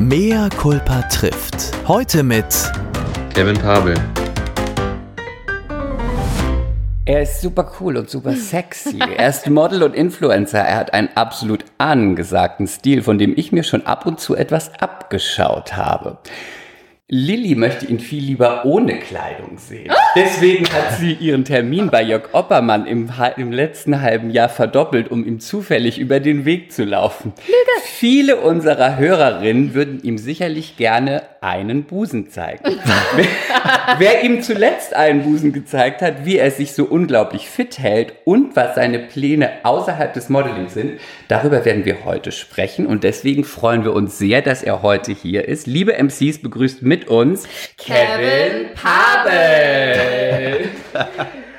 Mea culpa trifft. Heute mit Kevin Pabel. Er ist super cool und super sexy. Er ist Model und Influencer. Er hat einen absolut angesagten Stil, von dem ich mir schon ab und zu etwas abgeschaut habe. Lilly möchte ihn viel lieber ohne Kleidung sehen. Deswegen hat sie ihren Termin bei Jörg Oppermann im, im, letzten halben Jahr verdoppelt, um ihm zufällig über den Weg zu laufen. Lüge. Viele unserer Hörerinnen würden ihm sicherlich gerne einen Busen zeigen. wer, wer ihm zuletzt einen Busen gezeigt hat, wie er sich so unglaublich fit hält und was seine Pläne außerhalb des Modelings sind, darüber werden wir heute sprechen und deswegen freuen wir uns sehr, dass er heute hier ist. Liebe MCs, begrüßt mit mit uns Kevin Pabel.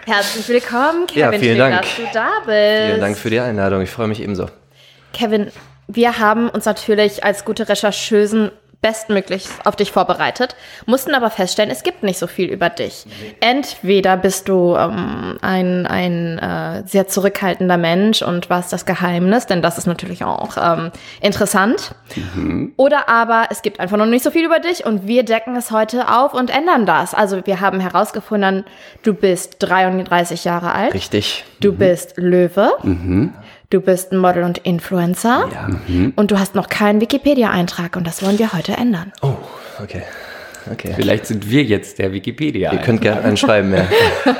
Herzlich willkommen, Kevin. Ja, vielen Schön, Dank. dass du da bist. Vielen Dank für die Einladung. Ich freue mich ebenso. Kevin, wir haben uns natürlich als gute Rechercheusen bestmöglich auf dich vorbereitet, mussten aber feststellen, es gibt nicht so viel über dich. Entweder bist du ähm, ein, ein äh, sehr zurückhaltender Mensch und was das Geheimnis, denn das ist natürlich auch ähm, interessant. Mhm. Oder aber es gibt einfach noch nicht so viel über dich und wir decken es heute auf und ändern das. Also wir haben herausgefunden, du bist 33 Jahre alt. Richtig. Du mhm. bist Löwe. Mhm. Du bist ein Model und Influencer ja. mhm. und du hast noch keinen Wikipedia-Eintrag und das wollen wir heute ändern. Oh, okay. Okay. Vielleicht sind wir jetzt der Wikipedia. Ihr könnt gerne einen schreiben, ja.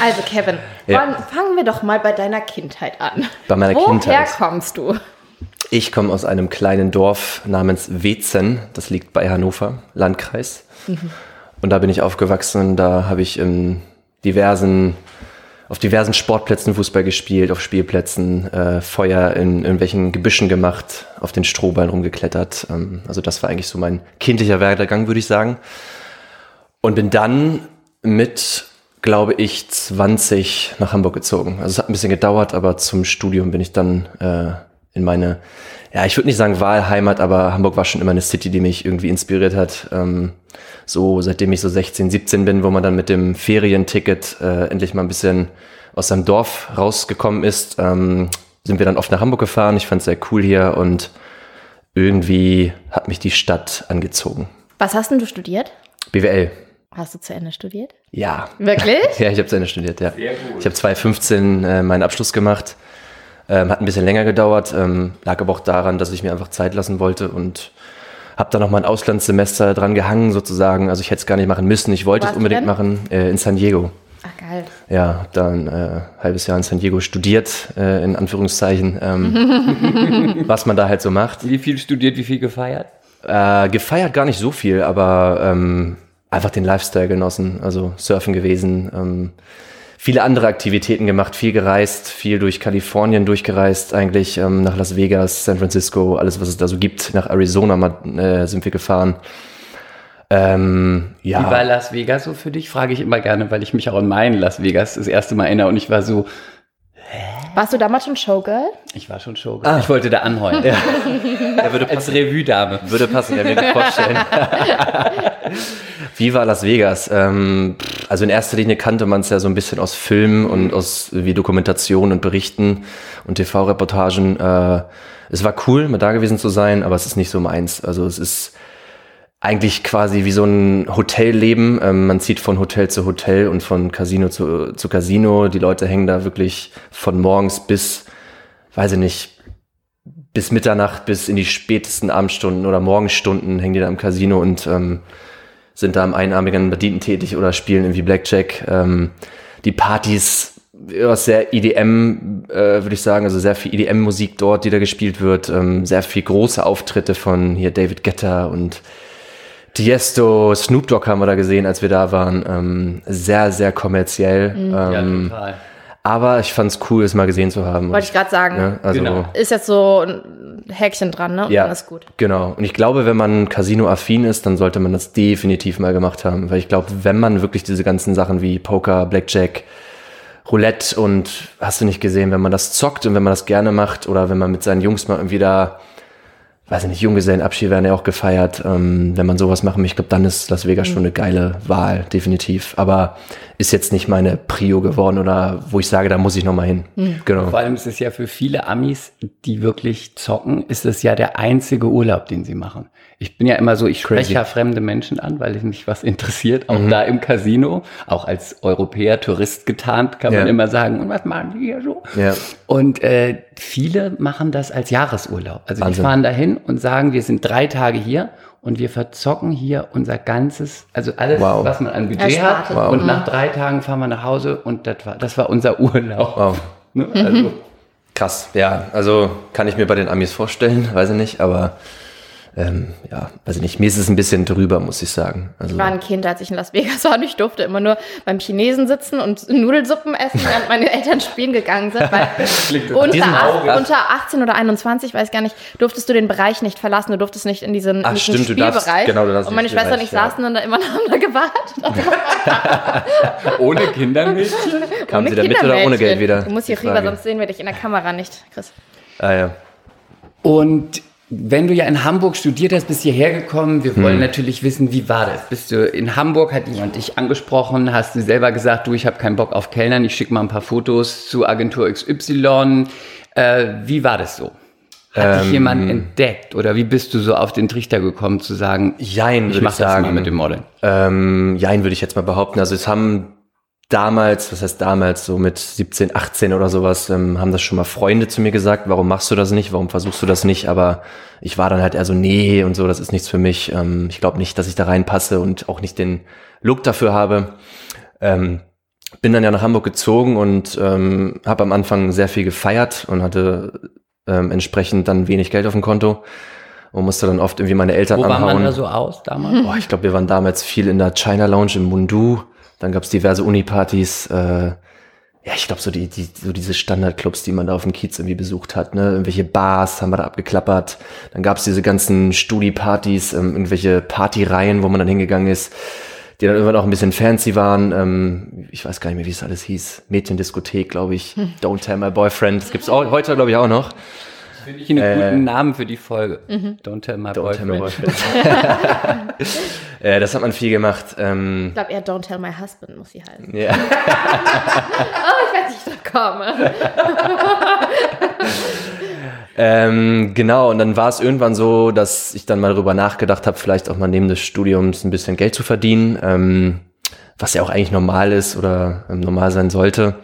also Kevin, ja. fangen wir doch mal bei deiner Kindheit an. Bei meiner Woher Kindheit. Woher kommst du? Ich komme aus einem kleinen Dorf namens Wezen, das liegt bei Hannover, Landkreis. Mhm. Und da bin ich aufgewachsen. Da habe ich in diversen auf diversen Sportplätzen Fußball gespielt, auf Spielplätzen, äh, Feuer in irgendwelchen Gebüschen gemacht, auf den Strohballen rumgeklettert. Ähm, also das war eigentlich so mein kindlicher Werdegang, würde ich sagen. Und bin dann mit, glaube ich, 20 nach Hamburg gezogen. Also es hat ein bisschen gedauert, aber zum Studium bin ich dann äh, in meine, ja, ich würde nicht sagen Wahlheimat, aber Hamburg war schon immer eine City, die mich irgendwie inspiriert hat. Ähm, so seitdem ich so 16, 17 bin, wo man dann mit dem Ferienticket äh, endlich mal ein bisschen aus seinem Dorf rausgekommen ist, ähm, sind wir dann oft nach Hamburg gefahren. Ich fand es sehr cool hier und irgendwie hat mich die Stadt angezogen. Was hast denn du studiert? BWL. Hast du zu Ende studiert? Ja. Wirklich? ja, ich habe zu Ende studiert, ja. Sehr gut. Ich habe 2015 äh, meinen Abschluss gemacht. Ähm, hat ein bisschen länger gedauert, ähm, lag aber auch daran, dass ich mir einfach Zeit lassen wollte und habe da noch mal ein Auslandssemester dran gehangen sozusagen. Also ich hätte es gar nicht machen müssen. Ich wollte es unbedingt machen äh, in San Diego. Ach geil. Ja, habe da ein äh, halbes Jahr in San Diego studiert, äh, in Anführungszeichen, ähm, was man da halt so macht. Wie viel studiert, wie viel gefeiert? Äh, gefeiert gar nicht so viel, aber ähm, einfach den Lifestyle genossen. Also surfen gewesen, ähm, viele andere Aktivitäten gemacht, viel gereist, viel durch Kalifornien durchgereist, eigentlich ähm, nach Las Vegas, San Francisco, alles, was es da so gibt. Nach Arizona mal, äh, sind wir gefahren. Ähm, ja. Wie war Las Vegas so für dich? Frage ich immer gerne, weil ich mich auch in meinen Las Vegas das erste Mal erinnere und ich war so, warst du damals schon Showgirl? Ich war schon Showgirl. Ah. Ich wollte da anheuern. Ja. ja würde Als Revue-Dame. Würde passen, kann mir gut vorstellen. Wie war Las Vegas? Ähm, also in erster Linie kannte man es ja so ein bisschen aus Filmen und aus wie Dokumentationen und Berichten und TV-Reportagen. Äh, es war cool, mal da gewesen zu sein, aber es ist nicht so meins. Also es ist eigentlich quasi wie so ein Hotelleben. Ähm, man zieht von Hotel zu Hotel und von Casino zu, zu Casino. Die Leute hängen da wirklich von morgens bis, weiß ich nicht, bis Mitternacht, bis in die spätesten Abendstunden oder Morgenstunden hängen die da im Casino und ähm, sind da im einarmigen Bedienten tätig oder spielen irgendwie Blackjack. Ähm, die Partys, was sehr EDM, äh, würde ich sagen, also sehr viel EDM-Musik dort, die da gespielt wird. Ähm, sehr viel große Auftritte von hier David Guetta und Tiesto, Snoop Dogg haben wir da gesehen, als wir da waren. Ähm, sehr, sehr kommerziell. Mhm. Ähm, ja, total. Aber ich fand es cool, es mal gesehen zu haben. Wollte ich gerade sagen. Ja, also genau. Ist jetzt so ein Häkchen dran, ne? Und ja, dann ist gut. Genau. Und ich glaube, wenn man Casino-affin ist, dann sollte man das definitiv mal gemacht haben. Weil ich glaube, wenn man wirklich diese ganzen Sachen wie Poker, Blackjack, Roulette und hast du nicht gesehen, wenn man das zockt und wenn man das gerne macht oder wenn man mit seinen Jungs mal irgendwie da weiß ich nicht, Junggesellenabschied werden ja auch gefeiert. Ähm, wenn man sowas machen möchte, ich glaube, dann ist Las Vegas schon eine geile Wahl, definitiv. Aber ist jetzt nicht meine Prio geworden oder wo ich sage, da muss ich nochmal hin. Genau. Vor allem ist es ja für viele Amis, die wirklich zocken, ist es ja der einzige Urlaub, den sie machen. Ich bin ja immer so, ich spreche ja fremde Menschen an, weil mich was interessiert. Auch da im Casino, auch als Europäer, Tourist getarnt, kann man Ja. immer sagen, und was machen die hier so? Ja. Und äh, viele machen das als Jahresurlaub. Also Wahnsinn. die fahren dahin und sagen, wir sind drei Tage hier und wir verzocken hier unser ganzes, also alles, Wow. was man an Budget hat. Wow. Und nach drei Tagen fahren wir nach Hause und das war, das war unser Urlaub. Wow. Ne? Also, Krass, ja, also kann ich mir bei den Amis vorstellen, weiß ich nicht, aber ähm, ja, weiß ich nicht, mir ist es ein bisschen drüber, muss ich sagen. Also, Ich war ein Kind, als ich in Las Vegas war und ich durfte immer nur beim Chinesen sitzen und Nudelsuppen essen, während meine Eltern spielen gegangen sind. Weil unter, unter 18 oder 21, weiß gar nicht, durftest du den Bereich nicht verlassen. Du durftest nicht in diesen, Ach, in diesen stimmt, du darfst- Spielbereich. genau, du darfst und meine Schwester und ich ja. saßen dann da immer da gewartet. ohne Kindermilch. kamen sie da mit oder Kindermädchen. ohne Geld wieder? Du musst hier rüber, sonst sehen wir dich in der Kamera nicht, Chris. Ah ja. Und wenn du ja in Hamburg studiert hast, bist hierher gekommen, wir wollen natürlich wissen, wie war das? Bist du in Hamburg, hat jemand dich angesprochen, hast du selber gesagt, du, ich habe keinen Bock auf Kellnern, ich schicke mal ein paar Fotos zu Agentur XY. Äh, wie war das so? Hat dich jemand entdeckt oder wie bist du so auf den Trichter gekommen zu sagen, Jein, ich mache das mal mit dem Modeln? Ähm, jein, würde ich jetzt mal behaupten. Also es haben damals, was heißt damals, so mit 17, 18 oder sowas, ähm, haben das schon mal Freunde zu mir gesagt, warum machst du das nicht, warum versuchst du das nicht, aber ich war dann halt eher so, nee und so, das ist nichts für mich. Ähm, ich glaube nicht, dass ich da reinpasse und auch nicht den Look dafür habe. Ähm, bin dann ja nach Hamburg gezogen und ähm, habe am Anfang sehr viel gefeiert und hatte ähm, entsprechend dann wenig Geld auf dem Konto und musste dann oft irgendwie meine Eltern Wo war anhauen. man da so aus damals? Boah, ich glaube, wir waren damals viel in der China Lounge im Mundu. Dann gab's diverse Uni-Partys. Äh, ja, ich glaube, so, die, die, so diese Standardclubs, die man da auf dem Kiez irgendwie besucht hat. Ne? Irgendwelche Bars haben wir da abgeklappert. Dann gab's diese ganzen Studi-Partys, ähm, irgendwelche Partyreihen, wo man dann hingegangen ist, die dann irgendwann auch ein bisschen fancy waren. Ähm, ich weiß gar nicht mehr, wie es alles hieß. Mädchendiskothet, glaube ich. Don't Tell My Boyfriend. Das gibt's auch, heute, glaube ich, auch noch. Finde ich einen guten Namen für die Folge. Don't tell my Äh, Don't Tell My boyfriend. Boyfriend. äh, das hat man viel gemacht. Ähm, Ich glaube eher Don't Tell My Husband muss sie heißen. ja. Oh, ich weiß nicht, ich da komme. Ähm, genau, und dann war es irgendwann so, dass ich dann mal darüber nachgedacht habe, vielleicht auch mal neben des Studiums ein bisschen Geld zu verdienen, ähm, was ja auch eigentlich normal ist oder ähm, normal sein sollte,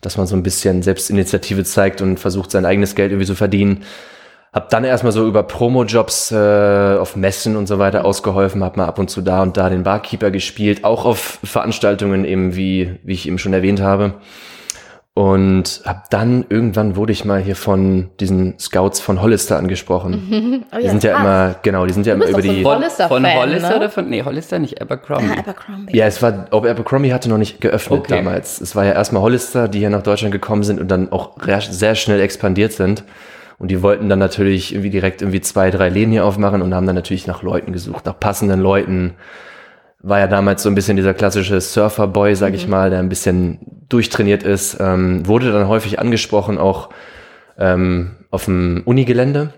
dass man so ein bisschen Selbstinitiative zeigt und versucht, sein eigenes Geld irgendwie zu verdienen. Hab dann erstmal so über Promo-Jobs äh, auf Messen und so weiter ausgeholfen, hab mal ab und zu da und da den Barkeeper gespielt, auch auf Veranstaltungen eben, wie, wie ich eben schon erwähnt habe. Und hab dann irgendwann wurde ich mal hier von diesen Scouts von Hollister angesprochen. Oh, Die sind ja krass. immer, genau, die sind ja immer über die. Von, Hollister von Fan, Hollister ne? oder von, nee, Hollister nicht, Abercrombie. Ah, Abercrombie. Ja, es war, ob Abercrombie hatte noch nicht geöffnet Okay. damals. Es war ja erstmal Hollister, die hier nach Deutschland gekommen sind und dann auch sehr schnell expandiert sind. Und die wollten dann natürlich irgendwie direkt irgendwie zwei, drei Läden hier aufmachen und haben dann natürlich nach Leuten gesucht, nach passenden Leuten. War ja damals so ein bisschen dieser klassische Surferboy, sag ich mal, der ein bisschen durchtrainiert ist. Ähm, wurde dann häufig angesprochen, auch ähm, auf dem Unigelände.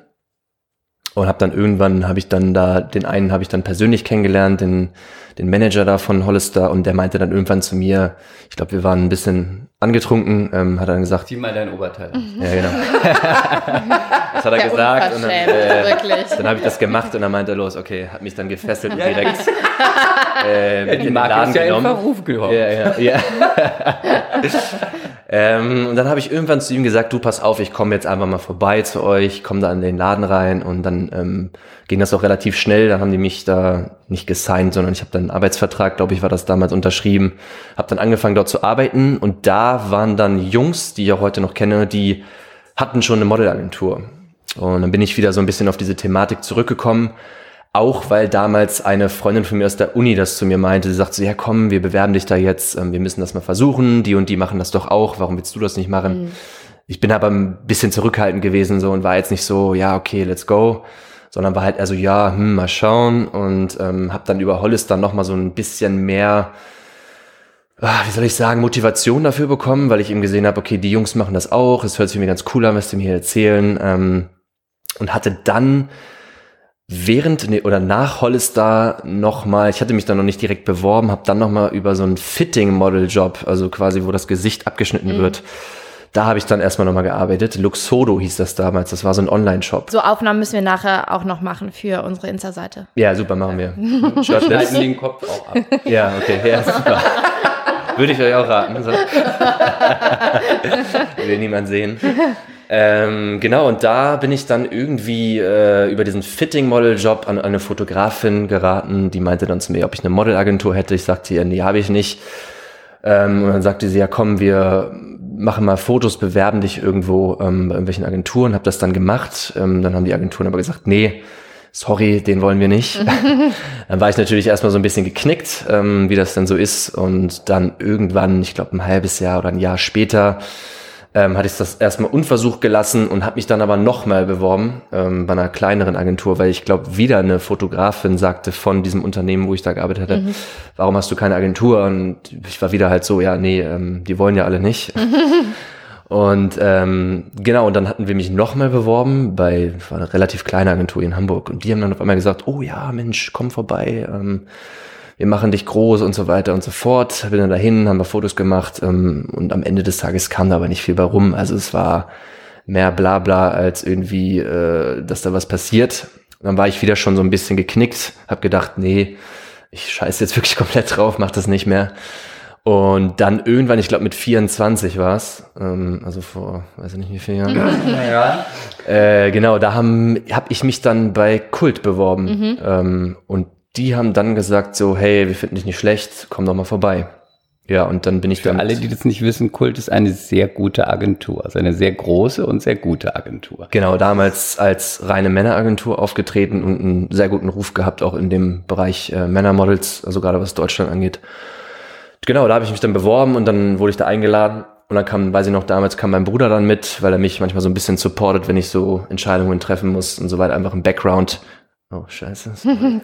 Und habe dann irgendwann, habe ich dann da, den einen habe ich dann persönlich kennengelernt, den, den Manager da von Hollister und der meinte dann irgendwann zu mir, ich glaube, wir waren ein bisschen angetrunken, ähm, hat dann gesagt, Zieh mal dein Oberteil. ja genau. das hat er Der gesagt und dann, äh, dann habe ich das gemacht und dann meinte er los, okay, hat mich dann gefesselt und direkt äh, Ja, in die den Marke Laden ist ja in genommen. Verruf gekommen. Ja, ja, ja. ähm, und dann habe ich irgendwann zu ihm gesagt, du pass auf, ich komme jetzt einfach mal vorbei zu euch, komme da in den Laden rein und dann ähm, ging das auch relativ schnell. Dann haben die mich da nicht gesigned, sondern ich habe dann einen Arbeitsvertrag, glaube ich, war das damals unterschrieben, habe dann angefangen dort zu arbeiten und da waren dann Jungs, die ich auch heute noch kenne, die hatten schon eine Modelagentur. Und dann bin ich wieder so ein bisschen auf diese Thematik zurückgekommen. Auch weil damals eine Freundin von mir aus der Uni das zu mir meinte. Sie sagte so, ja komm, wir bewerben dich da jetzt, ähm, wir müssen das mal versuchen. Die und die machen das doch auch. Warum willst du das nicht machen? Ich bin aber ein bisschen zurückhaltend gewesen so und war jetzt nicht so, ja okay, let's go. Sondern war halt also ja, hm, mal schauen. Und ähm, habe dann über Hollis dann nochmal so ein bisschen mehr ah, wie soll ich sagen, Motivation dafür bekommen, weil ich eben gesehen habe, okay, die Jungs machen das auch, es hört sich mir ganz cool an, was die mir hier erzählen. Ähm, und hatte dann während nee, oder nach Hollister nochmal, ich hatte mich dann noch nicht direkt beworben, habe dann nochmal über so einen Fitting-Model-Job, also quasi, wo das Gesicht abgeschnitten Mhm. wird, da habe ich dann erstmal nochmal gearbeitet. Luxodo hieß das damals, das war so ein Online-Shop. So Aufnahmen müssen wir nachher auch noch machen für unsere Insta-Seite. Ja, super, machen wir. Schneiden den Kopf auch ab. Ja, okay, ja, super. Würde ich euch auch raten. So. Will niemand sehen. Ähm, genau, und da bin ich dann irgendwie äh, über diesen Fitting-Model-Job an eine Fotografin geraten, die meinte dann zu mir, ob ich eine Modelagentur hätte. Ich sagte ihr, nee, habe ich nicht. Ähm, und dann sagte sie, ja komm, wir machen mal Fotos, bewerben dich irgendwo ähm, bei irgendwelchen Agenturen. Habe das dann gemacht. Ähm, dann haben die Agenturen aber gesagt, nee, sorry, den wollen wir nicht. dann war ich natürlich erstmal so ein bisschen geknickt, ähm, wie das denn so ist. Und dann irgendwann, ich glaube ein halbes Jahr oder ein Jahr später, ähm, hatte ich das erstmal unversucht gelassen und habe mich dann aber nochmal beworben ähm, bei einer kleineren Agentur, weil ich glaube, wieder eine Fotografin sagte von diesem Unternehmen, wo ich da gearbeitet hatte, warum hast du keine Agentur? Und ich war wieder halt so, ja, nee, ähm, die wollen ja alle nicht. Und ähm, genau, und dann hatten wir mich nochmal beworben bei war eine relativ kleine Agentur in Hamburg. Und die haben dann auf einmal gesagt, oh ja, Mensch, komm vorbei, ähm, wir machen dich groß und so weiter und so fort. Bin dann dahin, haben wir Fotos gemacht ähm, und am Ende des Tages kam da aber nicht viel bei rum. Also es war mehr Blabla als irgendwie, äh, dass da was passiert. Und dann war ich wieder schon so ein bisschen geknickt, hab gedacht, nee, ich scheiß jetzt wirklich komplett drauf, mach das nicht mehr. Und dann irgendwann, ich glaube mit 24 war's, ähm, also vor, weiß ich nicht wie vielen Jahren. Ja. Äh, genau, da haben hab ich mich dann bei Kult beworben. Mhm. Ähm, und die haben dann gesagt so, hey, wir finden dich nicht schlecht, komm doch mal vorbei. Ja, und dann bin ich Für dann alle, die das nicht wissen, Kult ist eine sehr gute Agentur. Also eine sehr große und sehr gute Agentur. genau damals als reine Männeragentur aufgetreten und einen sehr guten Ruf gehabt, auch in dem Bereich äh, Männermodels, also gerade was Deutschland angeht. Genau, da habe ich mich dann beworben und dann wurde ich da eingeladen. Und dann kam, weiß ich noch, damals kam mein Bruder dann mit, weil er mich manchmal so ein bisschen supportet, wenn ich so Entscheidungen treffen muss und so weiter. Einfach im Background. Oh, scheiße.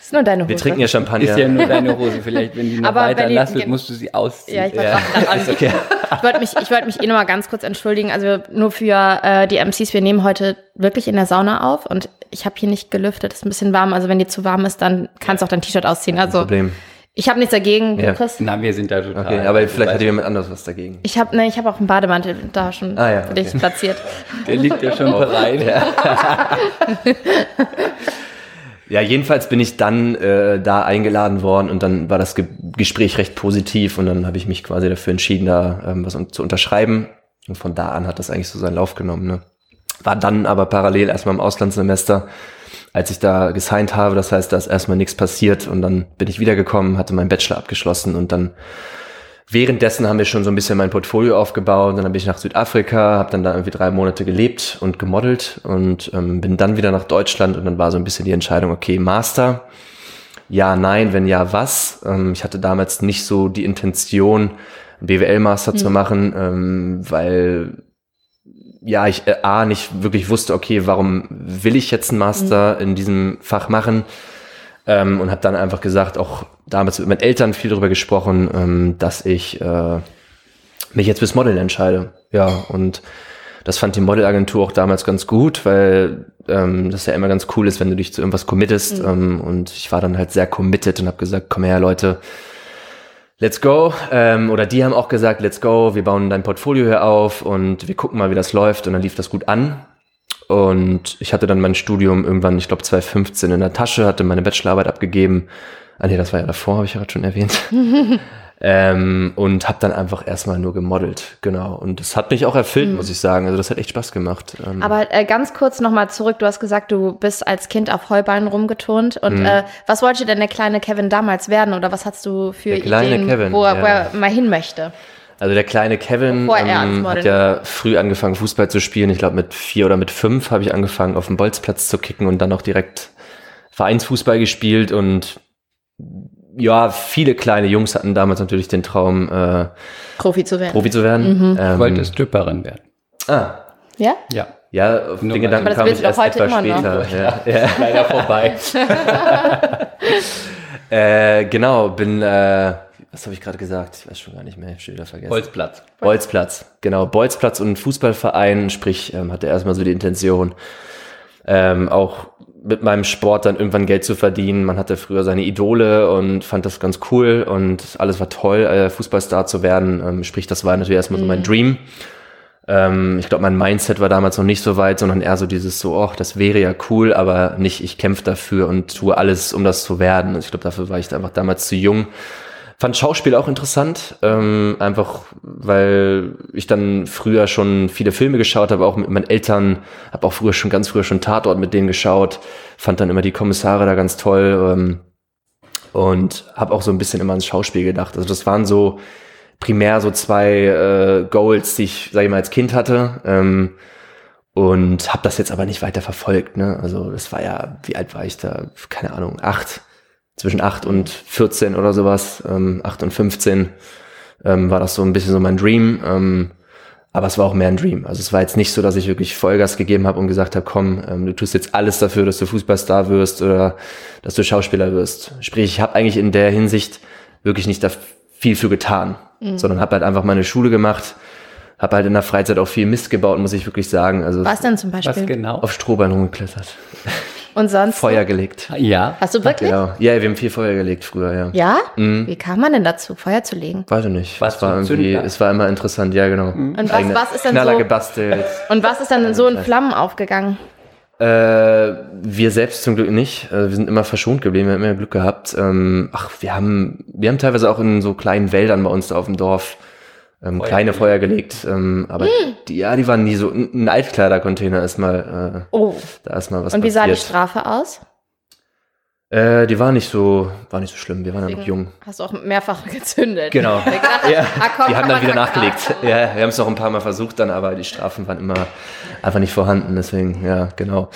Ist nur deine Hose. Wir trinken ja Champagner. Ist ja nur deine Hose. Vielleicht, wenn die noch Aber weiter nass wird, musst du sie ausziehen. Ja, ich wollte Ja, okay. Ich wollte mich, ich wollte mich eh noch mal ganz kurz entschuldigen. Also nur für äh, die MCs, wir nehmen heute wirklich in der Sauna auf und ich habe hier nicht gelüftet. Es ist ein bisschen warm. Also wenn dir zu warm ist, dann kannst du auch dein T-Shirt ausziehen. Also Problem. Ich habe nichts dagegen, Ja. Chris. Na, wir sind da total. Okay, aber vielleicht hat jemand anderes was dagegen. Ich habe ne, ich habe auch einen Bademantel da schon Ah, ja, für dich okay. platziert. Der liegt ja schon bereit. Ja, jedenfalls bin ich dann äh, da eingeladen worden und dann war das Ge Gespräch recht positiv und dann habe ich mich quasi dafür entschieden, da ähm, was un zu unterschreiben. Und von da an hat das eigentlich so seinen Lauf genommen. Ne? War dann aber parallel erstmal im Auslandssemester, als ich da gesigned habe. Das heißt, da ist erstmal nichts passiert und dann bin ich wiedergekommen, hatte meinen Bachelor abgeschlossen und dann Währenddessen haben wir schon so ein bisschen mein Portfolio aufgebaut. Dann bin ich nach Südafrika, habe dann da irgendwie drei Monate gelebt und gemodelt und ähm, bin dann wieder nach Deutschland und dann war so ein bisschen die Entscheidung, okay, Master, ja, nein, wenn ja, was? Ähm, ich hatte damals nicht so die Intention, BWL-Master zu machen, ähm, weil ja, ich äh, A, nicht wirklich wusste, okay, warum will ich jetzt einen Master in diesem Fach machen? Ähm, und habe dann einfach gesagt, auch damals mit meinen Eltern viel darüber gesprochen, ähm, dass ich äh, mich jetzt fürs Modeln entscheide. Ja, und das fand die Modelagentur auch damals ganz gut, weil ähm, das ja immer ganz cool ist, wenn du dich zu irgendwas committest. Ähm, und ich war dann halt sehr committed und habe gesagt, komm her, Leute, let's go. Ähm, oder die haben auch gesagt, let's go, wir bauen dein Portfolio hier auf und wir gucken mal, wie das läuft. Und dann lief das gut an. Und ich hatte dann mein Studium irgendwann, ich glaube 2015 in der Tasche, hatte meine Bachelorarbeit abgegeben. Ah nee, das war ja davor, habe ich gerade schon erwähnt. ähm, und habe dann einfach erstmal nur gemodelt, genau. Und das hat mich auch erfüllt, muss ich sagen. Also das hat echt Spaß gemacht. Ähm, Aber äh, ganz kurz nochmal zurück. Du hast gesagt, du bist als Kind auf Heuballen rumgeturnt. Und Mhm. äh, was wollte denn der kleine Kevin damals werden? Oder was hast du für Der Ideen, Kevin, wo, er, ja. wo er mal hin möchte? Also der kleine Kevin ähm, hat ja früh angefangen, Fußball zu spielen. Ich glaube, mit vier oder mit fünf habe ich angefangen, auf dem Bolzplatz zu kicken und dann auch direkt Vereinsfußball gespielt. Und ja, viele kleine Jungs hatten damals natürlich den Traum, äh, Profi zu werden. Profi zu werden. Ähm, Ich wollte Stripperin werden. ah, Ja? Ja. ja, auf Nur den Gedanken kam ich erst heute etwas immer noch. später. Ja, ja. Leider vorbei. Äh, genau, bin, äh, was habe ich gerade gesagt? Ich weiß schon gar nicht mehr, ich hab schon wieder vergessen. Holzplatz. Bolzplatz, genau. Bolzplatz und ein Fußballverein, sprich, ähm, hatte erstmal so die Intention, ähm, auch mit meinem Sport dann irgendwann Geld zu verdienen. Man hatte früher seine Idole und fand das ganz cool und alles war toll, äh, Fußballstar zu werden. Ähm, sprich, das war natürlich erstmal so mein Dream. Ähm, ich glaube, mein Mindset war damals noch nicht so weit, sondern eher so dieses so, oh, das wäre ja cool, aber nicht, ich kämpfe dafür und tue alles, um das zu werden. Und ich glaube, dafür war ich einfach damals zu jung. Fand Schauspiel auch interessant, ähm, einfach weil ich dann früher schon viele Filme geschaut habe, auch mit meinen Eltern, habe auch früher schon ganz früher schon Tatort mit denen geschaut, fand dann immer die Kommissare da ganz toll ähm, und habe auch so ein bisschen immer ans Schauspiel gedacht. Also das waren so primär so zwei äh, Goals, die ich, sag ich mal, als Kind hatte. Ähm, und habe das jetzt aber nicht weiter verfolgt. Ne? Also das war ja, wie alt war ich da? Keine Ahnung, acht zwischen 8 und 14 oder sowas, ähm, 8 und 15, ähm, war das so ein bisschen so mein Dream. Ähm, aber es war auch mehr ein Dream. Also es war jetzt nicht so, dass ich wirklich Vollgas gegeben habe und gesagt habe, komm, ähm, du tust jetzt alles dafür, dass du Fußballstar wirst oder dass du Schauspieler wirst. Sprich, ich habe eigentlich in der Hinsicht wirklich nicht da viel für getan, mhm. sondern habe halt einfach meine Schule gemacht, habe halt in der Freizeit auch viel Mist gebaut, muss ich wirklich sagen. Also Was denn zum Beispiel? Was genau? Auf Strohballen rumgeklettert. Und sonst? Feuer gelegt. Ja. Hast du wirklich? Genau. Ja, wir haben viel Feuer gelegt früher, ja. Ja? Mhm. Wie kam man denn dazu, Feuer zu legen? Weiß ich nicht. Was es war irgendwie, es war immer interessant, ja, genau. Mhm. Und was, was ist dann Knaller so? gebastelt. Und was ist dann so in Flammen aufgegangen? Äh, wir selbst zum Glück nicht. Äh, wir sind immer verschont geblieben, wir haben immer Glück gehabt. Ähm, ach, wir haben, wir haben teilweise auch in so kleinen Wäldern bei uns da auf dem Dorf ähm, Feuer kleine Feuer gelegt. Ähm, aber hm. die, ja, die waren nie so. Ein Altkleidercontainer ist mal. Äh, oh. Da ist mal was. Und wie passiert. sah die Strafe aus? Äh, die war nicht so, war nicht so schlimm. Wir waren ja noch jung. Hast du auch mehrfach gezündet? Genau. Gedacht, ja. ah, komm, die haben dann wieder nachgelegt. Ja, wir haben es noch ein paar Mal versucht dann, aber die Strafen waren immer einfach nicht vorhanden. Deswegen, ja, genau.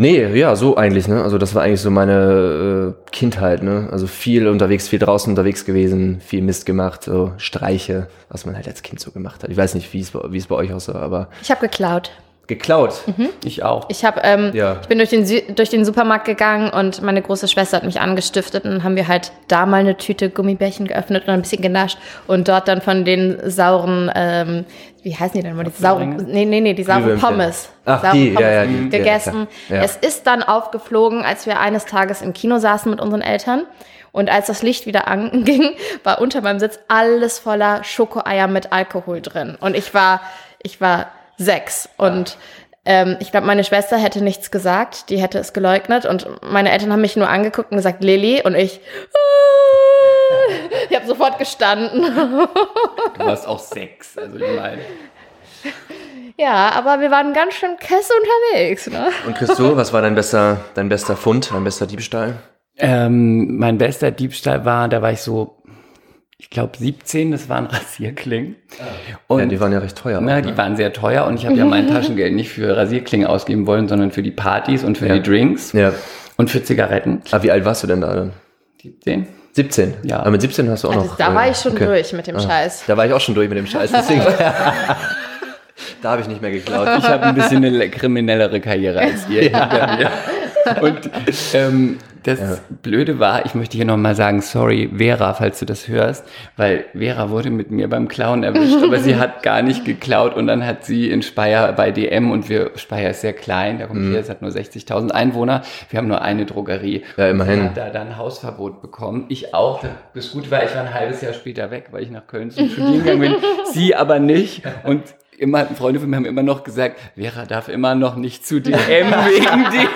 Nee, ja, so eigentlich, ne? Also das war eigentlich so meine äh, Kindheit, ne? Also viel unterwegs, viel draußen unterwegs gewesen, viel Mist gemacht, so Streiche, was man halt als Kind so gemacht hat. Ich weiß nicht, wie es bei euch aussah, aber. Ich habe geklaut. Geklaut? Mhm. Ich auch. Ich habe, ähm, ja. ich bin durch den, durch den Supermarkt gegangen und meine große Schwester hat mich angestiftet und dann haben wir halt da mal eine Tüte Gummibärchen geöffnet und ein bisschen genascht und dort dann von den sauren, ähm, wie heißen die denn mal, die sauren, nee, nee, nee, die sauren Pommes. Ach, sauren die, Pommes ja, ja, die, gegessen. Ja, ja. Es ist dann aufgeflogen, als wir eines Tages im Kino saßen mit unseren Eltern. Und als das Licht wieder anging, war unter meinem Sitz alles voller Schokoeier mit Alkohol drin. Und ich war, ich war sechs. Und ähm, ich glaube, meine Schwester hätte nichts gesagt, die hätte es geleugnet. Und meine Eltern haben mich nur angeguckt und gesagt, Lilly. Und ich, äh, ich habe sofort gestanden. Du warst auch sechs, also ich meine. Ja, aber wir waren ganz schön kesse unterwegs. Ne? Und Christo, was war dein bester, dein bester Fund, dein bester Diebstahl? Ähm, mein bester Diebstahl war, da war ich so ich glaube 17, das waren Rasierklingen. Und, ja, die waren ja recht teuer. Na, auch, ne? die waren sehr teuer und ich habe ja mein Taschengeld nicht für Rasierklingen ausgeben wollen, sondern für die Partys und für ja. die Drinks ja. und für Zigaretten. Aber wie alt warst du denn da dann? 17. 17? Ja. Aber mit 17 hast du auch also noch... Da war ich schon okay. durch mit dem ah, Scheiß. Da war ich auch schon durch mit dem Scheiß, deswegen... da habe ich nicht mehr geklaut. Ich habe ein bisschen eine kriminellere Karriere als ihr. Ja. Und ähm, das ja. Blöde war, ich möchte hier nochmal sagen, sorry, Vera, falls du das hörst, weil Vera wurde mit mir beim Klauen erwischt, aber sie hat gar nicht geklaut und dann hat sie in Speyer bei DM und wir, Speyer ist sehr klein, da kommt mhm. hier, es hat nur 60.000 Einwohner, wir haben nur eine Drogerie. Ja, immerhin. Und hat da dann Hausverbot bekommen. Ich auch, das gut war, ich war ein halbes Jahr später weg, weil ich nach Köln zum Studieren gegangen bin, sie aber nicht und immer, Freunde von mir haben immer noch gesagt, Vera darf immer noch nicht zu DM wegen dir.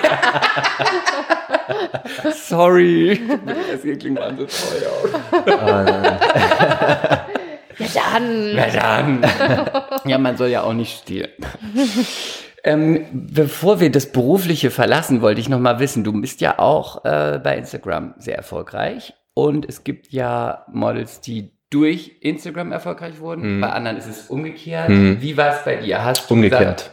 Sorry. Das klingt so teuer. ja dann. Ja dann. Ja, man soll ja auch nicht stehlen. Ähm, bevor wir das Berufliche verlassen, wollte ich noch mal wissen, du bist ja auch äh, bei Instagram sehr erfolgreich und es gibt ja Models, die durch Instagram erfolgreich wurden. Mhm. Bei anderen ist es umgekehrt. Mhm. Wie war es bei dir? Hast du umgekehrt. Gesagt,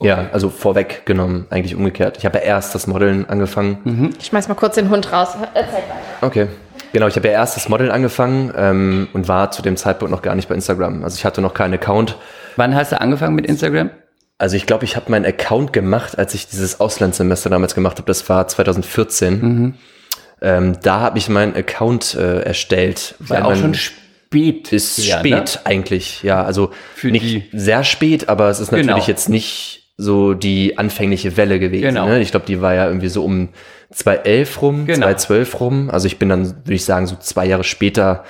okay. Ja, also vorweggenommen, eigentlich umgekehrt. Ich habe ja erst das Modeln angefangen. Mhm. Ich schmeiß mal kurz den Hund raus. Erzähl weiter. Okay. Genau, ich habe ja erst das Modeln angefangen ähm, und war zu dem Zeitpunkt noch gar nicht bei Instagram. Also ich hatte noch keinen Account. Wann hast du angefangen mit Instagram? Also ich glaube, ich habe meinen Account gemacht, als ich dieses Auslandssemester damals gemacht habe. Das war 2014. Mhm. Ähm, da habe ich meinen Account äh, erstellt. Ist weil ja auch schon spät. Ist ja, spät ne? eigentlich, ja. Also Für nicht die. sehr spät, aber es ist natürlich genau. jetzt nicht so die anfängliche Welle gewesen. Genau. Ne? Ich glaube, die war ja irgendwie so um 2011 rum, Genau. 2012 rum. Also ich bin dann, würde ich sagen, so zwei Jahre später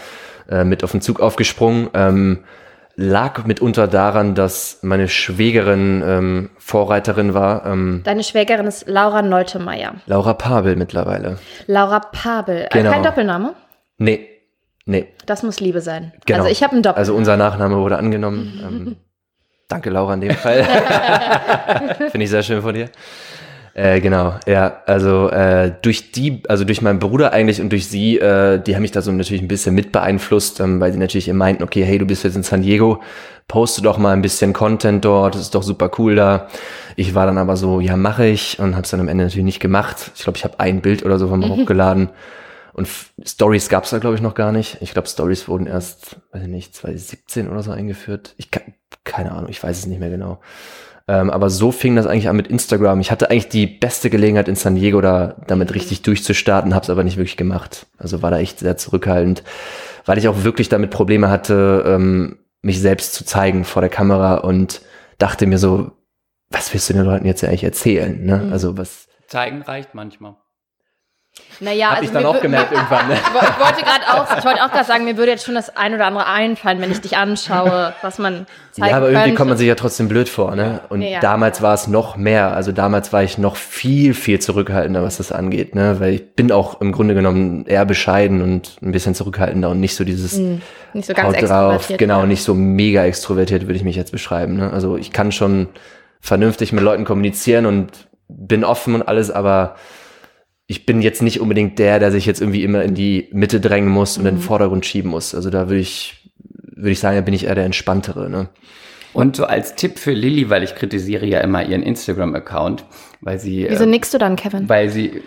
äh, mit auf den Zug aufgesprungen. Ähm, lag mitunter daran, dass meine Schwägerin ähm, Vorreiterin war, ähm, Deine Schwägerin ist Laura Neutemeyer. Laura Pabel mittlerweile. Laura Pabel. Äh, Genau. Kein Doppelname? Nee, nee, Das muss Liebe sein. genau. Also ich habe einen Doppelnamen. Also unser Nachname wurde angenommen. Ähm, danke, Laura, in dem Fall. Finde ich sehr schön von dir. Äh, genau, ja, also äh, durch die, also durch meinen Bruder eigentlich und durch sie, äh, die haben mich da so natürlich ein bisschen mit beeinflusst, ähm, weil sie natürlich immer meinten, okay, hey, du bist jetzt in San Diego, poste doch mal ein bisschen Content dort, das ist doch super cool da. Ich war dann aber so, ja, mache ich und habe es dann am Ende natürlich nicht gemacht. Ich glaube, ich habe ein Bild oder so von mir hochgeladen und Stories gab es da, glaube ich, noch gar nicht. Ich glaube, Stories wurden erst, weiß ich nicht, 2017 oder so eingeführt. Ich kann, keine Ahnung, ich weiß es nicht mehr genau. Ähm, aber so fing das eigentlich an mit Instagram. Ich hatte eigentlich die beste Gelegenheit in San Diego da damit richtig durchzustarten, habe es aber nicht wirklich gemacht. Also war da echt sehr zurückhaltend, weil ich auch wirklich damit Probleme hatte, ähm, mich selbst zu zeigen vor der Kamera und dachte mir so, was willst du den Leuten jetzt eigentlich erzählen? Ne? Also was Zeigen reicht manchmal. Naja, hab ich dann auch gemerkt irgendwann. Ne? Ich wollte gerade auch, ich wollte auch gerade sagen, mir würde jetzt schon das ein oder andere einfallen, wenn ich dich anschaue, was man zeigen Ja, aber irgendwie könnte. kommt man sich ja trotzdem blöd vor, ne? Und Ja, ja. damals war es noch mehr. Also damals war ich noch viel, viel zurückhaltender, was das angeht, ne? Weil ich bin auch im Grunde genommen eher bescheiden und ein bisschen zurückhaltender und nicht so dieses nicht so ganz Haut drauf. Genau, ja. nicht so mega extrovertiert würde ich mich jetzt beschreiben, ne? Also ich kann schon vernünftig mit Leuten kommunizieren und bin offen und alles, aber ich bin jetzt nicht unbedingt der, der sich jetzt irgendwie immer in die Mitte drängen muss und in Mhm. den Vordergrund schieben muss. Also da würde ich, würde ich sagen, da bin ich eher der entspanntere, ne? Und so als Tipp für Lilly, weil ich kritisiere ja immer ihren Instagram-Account, weil sie, Wieso äh, nickst du dann, Kevin? weil sie,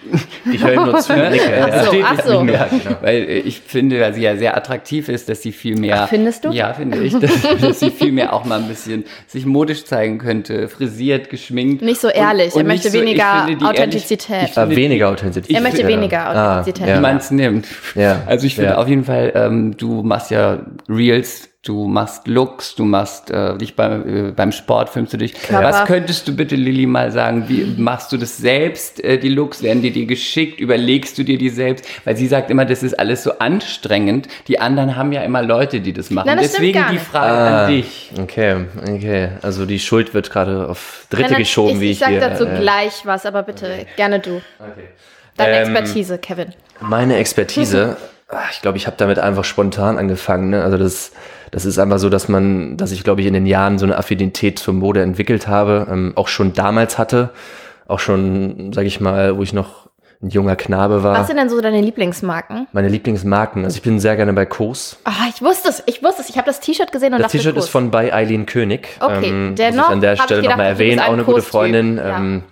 Ich höre nur zu, nicke. Ach ja. so, Versteht ach so. nicht mehr. weil äh, ich finde, dass sie ja sehr attraktiv ist, dass sie viel mehr. Ach, findest du? Ja, finde ich, dass, dass sie viel mehr auch mal ein bisschen sich modisch zeigen könnte, frisiert, geschminkt. Nicht so ehrlich. Er möchte so- weniger Authentizität. Ehrlich, ich finde, weniger Authentizität. er möchte ja. weniger Ah, Authentizität. ja. wie man es nimmt. Ja. Also ich finde Ja. auf jeden Fall, ähm, du machst ja Reels, du machst Looks, du machst äh, dich beim, äh, beim Sport, filmst du dich. Körper. Was könntest du bitte, Lilly, mal sagen? Wie machst du das selbst, äh, die Looks? Werden die dir geschickt? Überlegst du dir die selbst? Weil sie sagt immer, das ist alles so anstrengend. Die anderen haben ja immer Leute, die das machen. Nein, das Deswegen die. Frage Ah, an dich. Okay, okay. Also die Schuld wird gerade auf Dritte Nein, geschoben, ich, wie ich ich, sag hier. dazu äh, gleich was, aber bitte gerne du. Okay. Deine Ähm, Expertise, Kevin. Meine Expertise, ich glaube, ich habe damit einfach spontan angefangen. Ne? Also das, das ist einfach so, dass man, dass ich glaube ich in den Jahren so eine Affinität zur Mode entwickelt habe, ähm, auch schon damals hatte, auch schon, sage ich mal, wo ich noch ein junger Knabe war. Was sind denn so deine Lieblingsmarken? Meine Lieblingsmarken. Also ich bin sehr gerne bei Kos. Ah, ich wusste es, ich wusste es. Ich habe das T-Shirt gesehen und Das T-Shirt ist von bei Eileen König. Okay, ähm, dennoch muss ich an der Stelle nochmal erwähnen, auch eine gute Freundin. ja. Ähm,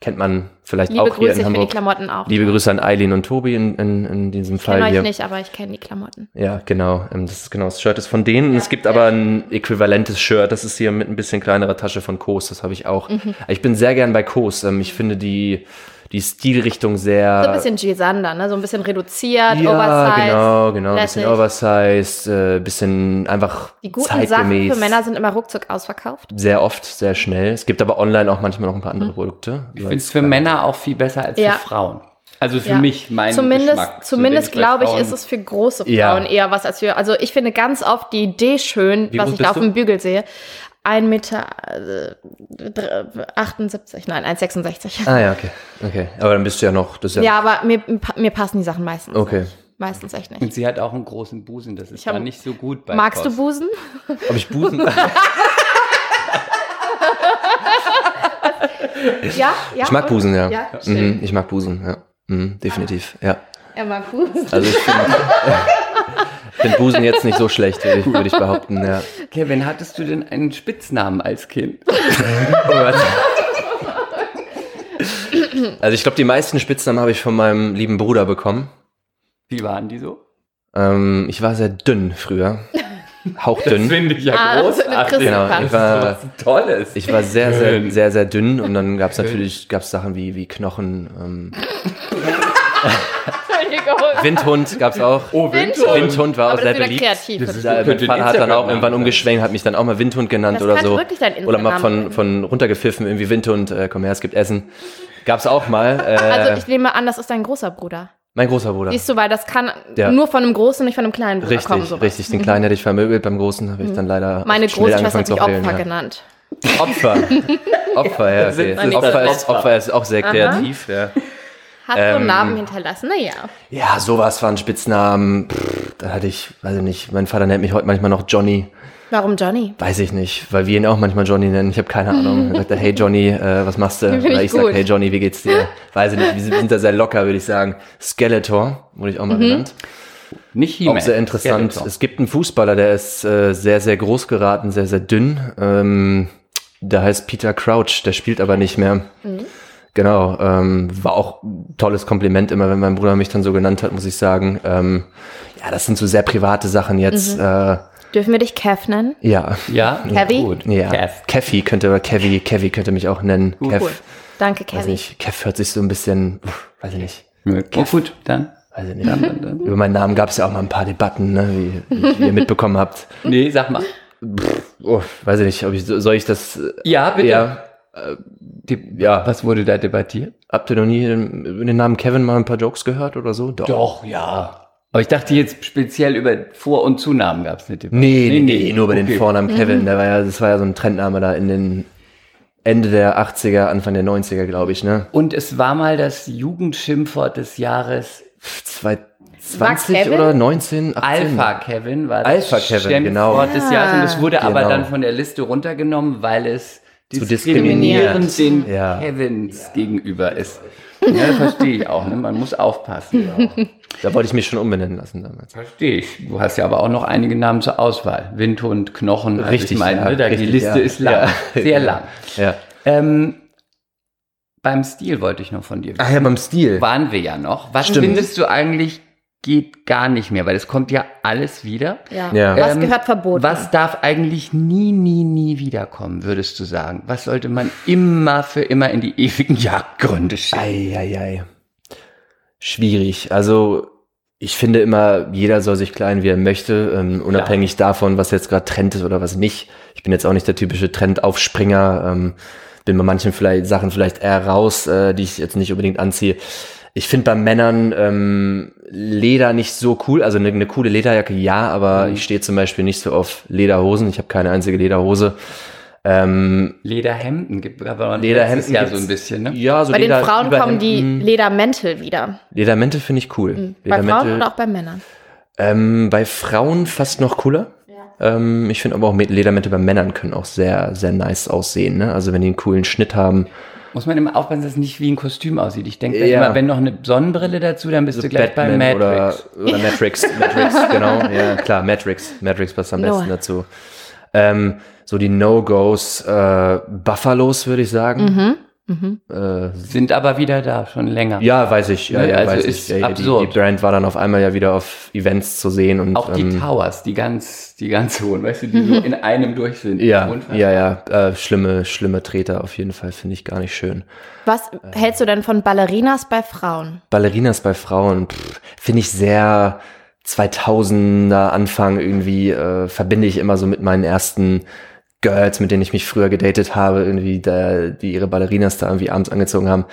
kennt man vielleicht Liebe auch hier Grüße, in ich finde die Hamburg. Klamotten auch. Liebe Grüße an Eileen und Tobi in, in, in diesem Ich Fall kenne euch hier. nicht, aber ich kenne die Klamotten. Ja, genau. Ähm, Das ist genau das Shirt ist von denen. es gibt aber ein äquivalentes Shirt. Das ist hier mit ein bisschen kleinerer Tasche von Kos. Das habe ich auch. Mhm. Ich bin sehr gern bei Kos. Ähm, Ich finde die die Stilrichtung sehr So ein bisschen Jill Sander, ne? So ein bisschen reduziert, ja, oversized. genau, genau, ein bisschen oversized, äh, bisschen einfach Die guten Sachen zeitgemäß. für Männer sind immer ruckzuck ausverkauft. Sehr oft, sehr schnell. Es gibt aber online auch manchmal noch ein paar andere Produkte. Ich finde es für Männer auch viel besser als Ja. für Frauen. Also für Ja. mich, mein Zumindest, Geschmack. Zumindest glaube ich, ist es für große Frauen Ja. eher was als für. Also ich finde ganz oft die Idee schön, Wie was ich da auf dem Bügel sehe. 1,78 Meter, äh, dr- 78, nein, 1,66. Ah ja, okay. Okay. Aber dann bist du ja noch. Das ja, Ja, aber mir, mir passen die Sachen meistens. Okay. Nicht. Meistens echt nicht. Und sie hat auch einen großen Busen, das ist dann nicht so gut bei Magst du Kost. Busen? Ob ich Busen. Ja, ja. ich mag und? Busen, ja. Ja, mhm, ich mag Busen, ja. Mhm, definitiv, ja. Er mag Busen. Also ich finde find Busen jetzt nicht so schlecht, würde ich, würd ich behaupten, ja. Kevin, hattest du denn einen Spitznamen als Kind? Also ich glaube, die meisten Spitznamen habe ich von meinem lieben Bruder bekommen. Wie waren die so? Ähm, ich war sehr dünn früher. hauchdünn. Finde ich ja Ah, das großartig. Genau, ich war, Was Tolles. ich war sehr, sehr, Schön. sehr, sehr dünn und dann gab es natürlich gab's Sachen wie, wie Knochen. Ähm. Windhund gab es auch. oh, Windhund. Windhund war auch Aber sehr beliebt. kreativ. Das ist Da, mein Vater hat dann auch irgendwann umgeschwenkt, hat mich dann auch mal Windhund genannt Das oder so. wirklich dein Oder mal von, von runtergepfiffen, irgendwie Windhund, äh, komm her, es gibt Essen. Gab's auch mal. Äh, Also ich nehme an, das ist dein großer Bruder. mein großer Bruder. Siehst du, weil das kann Ja. nur von einem großen, nicht von einem kleinen Bruder kommen. Richtig, sowas. richtig. Den kleinen hätte ich vermöbelt, beim großen habe ich dann leider Meine Großschwester hat mich Opfer heulen, genannt. ja. Opfer. Opfer, ja. Okay. Opfer, ist, Opfer. Opfer ist auch sehr kreativ, ja. Hat so Ähm, Narben hinterlassen, naja. Ja, sowas waren Spitznamen. Pff, da hatte ich, weiß ich nicht, mein Vater nennt mich heute manchmal noch Johnny. Warum Johnny? Weiß ich nicht, weil wir ihn auch manchmal Johnny nennen. Ich habe keine Ahnung. Er sagt er, hey Johnny, äh, was machst du? Oder ich ich sag, gut. hey Johnny, wie geht's dir? Weiß ich nicht, wir sind, da sehr locker, würde ich sagen. Skeletor, wurde ich auch mal genannt. Nicht Auch He-Man. sehr interessant. Skeletor. Es gibt einen Fußballer, der ist äh, sehr, sehr groß geraten, sehr, sehr dünn. Ähm, der heißt Peter Crouch, der spielt aber nicht mehr. Genau, ähm, war auch ein tolles Kompliment immer, wenn mein Bruder mich dann so genannt hat, muss ich sagen. Ähm, ja, das sind so sehr private Sachen jetzt. Äh, Dürfen wir dich Kev nennen? ja, Ja, Kevin? gut. ja. Kev. Keffi könnte, oder Kevi, Kevi könnte mich auch nennen. Kev, Cool. Danke, weiß Kevin. nicht, Kev hört sich so ein bisschen, uff, weiß ich nicht. Oh, gut, dann. Weiß ich nicht. Über meinen Namen gab es ja auch mal ein paar Debatten, ne, wie, wie ihr mitbekommen habt. Nee, sag mal. Oh, weiß ich nicht, ob ich soll ich das äh, Ja, bitte. Ja, Ja. Was wurde da debattiert? Habt ihr noch nie den, über den Namen Kevin mal ein paar Jokes gehört oder so? Doch. Doch, ja. Aber ich dachte jetzt speziell über Vor- und Zunamen gab es eine Debatte. Nee, nee, nee, nur über den Okay. Vornamen Kevin. Der war ja, das war ja so ein Trendname da in den Ende der 80er, Anfang der 90er, glaube ich, ne? Und es war mal das Jugendschimpfwort des Jahres. 2020 Kevin? oder 19, 18? Alpha Kevin war Alpha das Kevin, Schimpfwort genau. des Jahres. Und es wurde aber Genau. dann von der Liste runtergenommen, weil es Zu diskriminierend diskriminiert. den Ja. Kevins gegenüber ist. Ja, das verstehe ich auch. Ne? Man muss aufpassen. Da wollte ich mich schon umbenennen lassen damals. Verstehe ich. Du hast ja aber auch noch einige Namen zur Auswahl. Windhund, Knochen. Also Richtig, Ich meine, ja, ne, da, die richtig, Liste ja. ist lang. Ja. Sehr lang. Ja. Ähm, beim Stil wollte ich noch von dir wissen. Ach ja, beim Stil. Waren wir ja noch. Was Stimmt. findest du eigentlich geht gar nicht mehr? Weil es kommt ja alles wieder. Ja. Ja. Was Ähm, gehört verboten? Was darf eigentlich nie, nie, nie wiederkommen, würdest du sagen? Was sollte man immer für immer in die ewigen Jagdgründe schicken? Eieiei. Schwierig. Also, ich finde immer, jeder soll sich kleiden, wie er möchte, ähm, unabhängig davon, was jetzt gerade Trend ist oder was nicht. Ich bin jetzt auch nicht der typische Trendaufspringer. Ähm, bin bei manchen vielleicht Sachen vielleicht eher raus, äh, die ich jetzt nicht unbedingt anziehe. Ich finde bei Männern ähm, Leder nicht so cool. Also eine, eine coole Lederjacke, ja, aber ich stehe zum Beispiel nicht so auf Lederhosen. Ich habe keine einzige Lederhose. Ähm, Lederhemden gibt aber Lederhemden ja so ein bisschen, ne? Ja, so Bei den Leder- Frauen kommen die Überhemden. Ledermäntel wieder. Ledermäntel finde ich cool. Bei Frauen oder auch bei Männern? ähm, bei Frauen fast noch cooler. Ähm, ich finde aber auch mit- Ledermäntel bei Männern können auch sehr, sehr nice aussehen. Ne? Also wenn die einen coolen Schnitt haben. Muss man immer aufpassen, dass es nicht wie ein Kostüm aussieht. Ich denke Ja. immer, wenn noch eine Sonnenbrille dazu, dann bist So du gleich bei Batman Matrix. Oder, oder Matrix. Matrix, genau. Ja, klar, Matrix. Matrix passt am Noah. besten dazu. Ähm, so die No-Gos, äh, Buffalos, würde ich sagen. Äh, Sind aber wieder da, schon länger. ja, weiß ich. Ja, Ne, ja, also weiß ist ich. Ja, die, absurd. die Brand war dann auf einmal ja wieder auf Events zu sehen. Und, Auch die ähm, Towers, die ganz, die ganz hohen, weißt du, die so in einem durch sind. Ja, ja, ja. Äh, schlimme, schlimme Treter auf jeden Fall finde ich gar nicht schön. Was hältst du denn von Ballerinas bei Frauen? Ballerinas bei Frauen finde ich sehr 2000er Anfang irgendwie äh, verbinde ich immer so mit meinen ersten Girls, mit denen ich mich früher gedatet habe, irgendwie da, die ihre Ballerinas da irgendwie abends angezogen haben.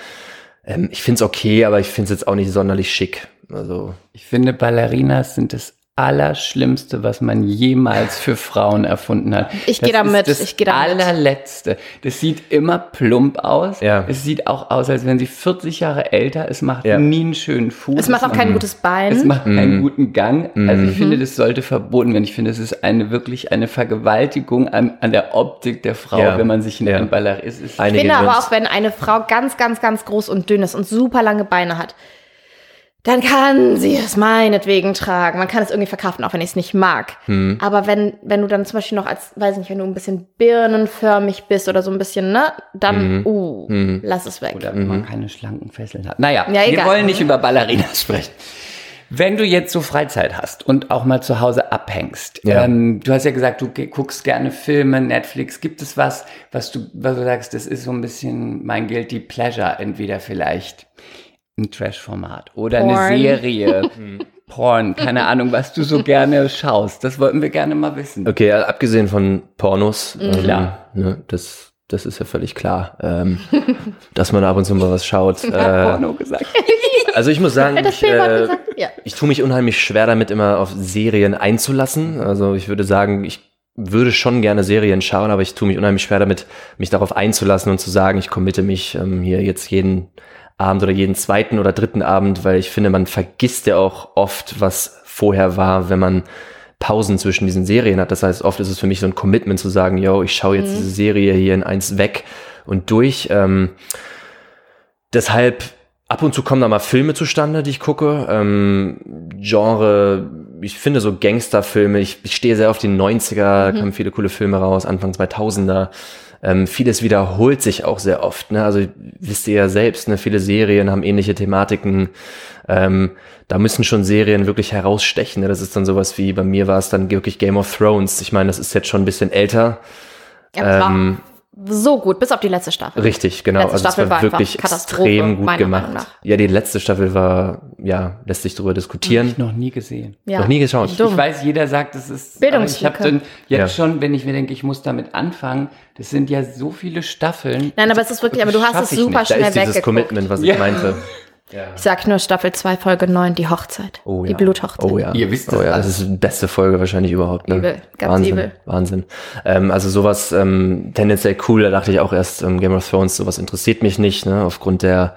Ähm, ich finde es okay, aber ich finde es jetzt auch nicht sonderlich schick. Also Ich finde, Ballerinas sind das Allerschlimmste, was man jemals für Frauen erfunden hat. Ich Das geh da ist mit, Das ich geh da mit. allerletzte. Das sieht immer plump aus. Ja. Es sieht auch aus, als wären sie 40 Jahre älter. Es macht Ja. nie einen schönen Fuß. Es macht auch kein gutes Es Bein. macht Mhm. keinen guten Gang. Also ich finde, das sollte verboten werden. Ich finde, es ist eine wirklich eine Vergewaltigung an, an der Optik der Frau, Ja. wenn man sich in Ja. einem Ballerina ist. ist Ich einige finde aber auch, wenn eine Frau ganz, ganz, ganz groß und dünn ist und super lange Beine hat, dann kann sie es meinetwegen tragen. Man kann es irgendwie verkraften, auch wenn ich es nicht mag. Hm. Aber wenn, wenn du dann zum Beispiel noch als, weiß nicht, wenn du ein bisschen birnenförmig bist oder so ein bisschen, ne, dann, Mhm. uh, lass es weg. Oder wenn man keine schlanken Fesseln hat. Naja, Ja, wir wollen nicht über Ballerinas sprechen. Wenn du jetzt so Freizeit hast und auch mal zu Hause abhängst, Ja. ähm, du hast ja gesagt, du guckst gerne Filme, Netflix. Gibt es was, was du, was du sagst, das ist so ein bisschen mein Guilty Pleasure, entweder vielleicht ein Trash-Format oder eine Porn. Serie, Porn, keine Ahnung, was du so gerne schaust. Das wollten wir gerne mal wissen. Okay, äh, abgesehen von Pornos, ähm, Klar. ne, das, das ist ja völlig klar, ähm, dass man ab und zu mal was schaut. Äh, Porno gesagt. also ich muss sagen, ich, äh, ja. ich tue mich unheimlich schwer damit, immer auf Serien einzulassen. Also ich würde sagen, ich würde schon gerne Serien schauen, aber ich tue mich unheimlich schwer damit, mich darauf einzulassen und zu sagen, ich committe mich ähm, hier jetzt jeden Abend oder jeden zweiten oder dritten Abend, weil ich finde, man vergisst ja auch oft, was vorher war, wenn man Pausen zwischen diesen Serien hat. Das heißt, oft ist es für mich so ein Commitment zu sagen, yo, ich schaue jetzt diese Serie hier in eins weg und durch. Ähm, deshalb ab und zu kommen da mal Filme zustande, die ich gucke. Ähm, Genre, ich finde so Gangsterfilme, ich, ich stehe sehr auf die 90er, da kamen viele coole Filme raus, Anfang 2000er. Ähm, vieles wiederholt sich auch sehr oft. Ne? Also wisst ihr ja selbst, ne? viele Serien haben ähnliche Thematiken. Ähm, da müssen schon Serien wirklich herausstechen. Ne? Das ist dann sowas wie, bei mir war es dann wirklich Game of Thrones. Ich meine, das ist jetzt schon ein bisschen älter. Ja, Ähm, so gut, bis auf die letzte Staffel. Richtig, genau. Letzte also es Staffel war war einfach wirklich extrem gut gemacht. Ja, die letzte Staffel war, ja, lässt sich darüber diskutieren. Noch nie gesehen. Ja. Noch nie geschaut. Dumm. Ich weiß, jeder sagt, es ist. Bildungslücke. Ich habe jetzt Ja. schon, wenn ich mir denke, ich muss damit anfangen, das sind ja so viele Staffeln. Nein, aber es ist wirklich, aber du hast es ich super nicht. Da schnell ist dieses weggeguckt. Commitment, was ich Ja. meinte. Ich sag nur Staffel 2, Folge 9, die Hochzeit. Oh Die ja. Bluthochzeit. Oh ja. Ihr wisst oh das ja, alles. das ist die beste Folge wahrscheinlich überhaupt. Ne? Übel, ganz Wahnsinn, übel. Wahnsinn. Ähm, also sowas ähm, tendenziell cool, da dachte ich auch erst, ähm, Game of Thrones, sowas interessiert mich nicht, ne? aufgrund der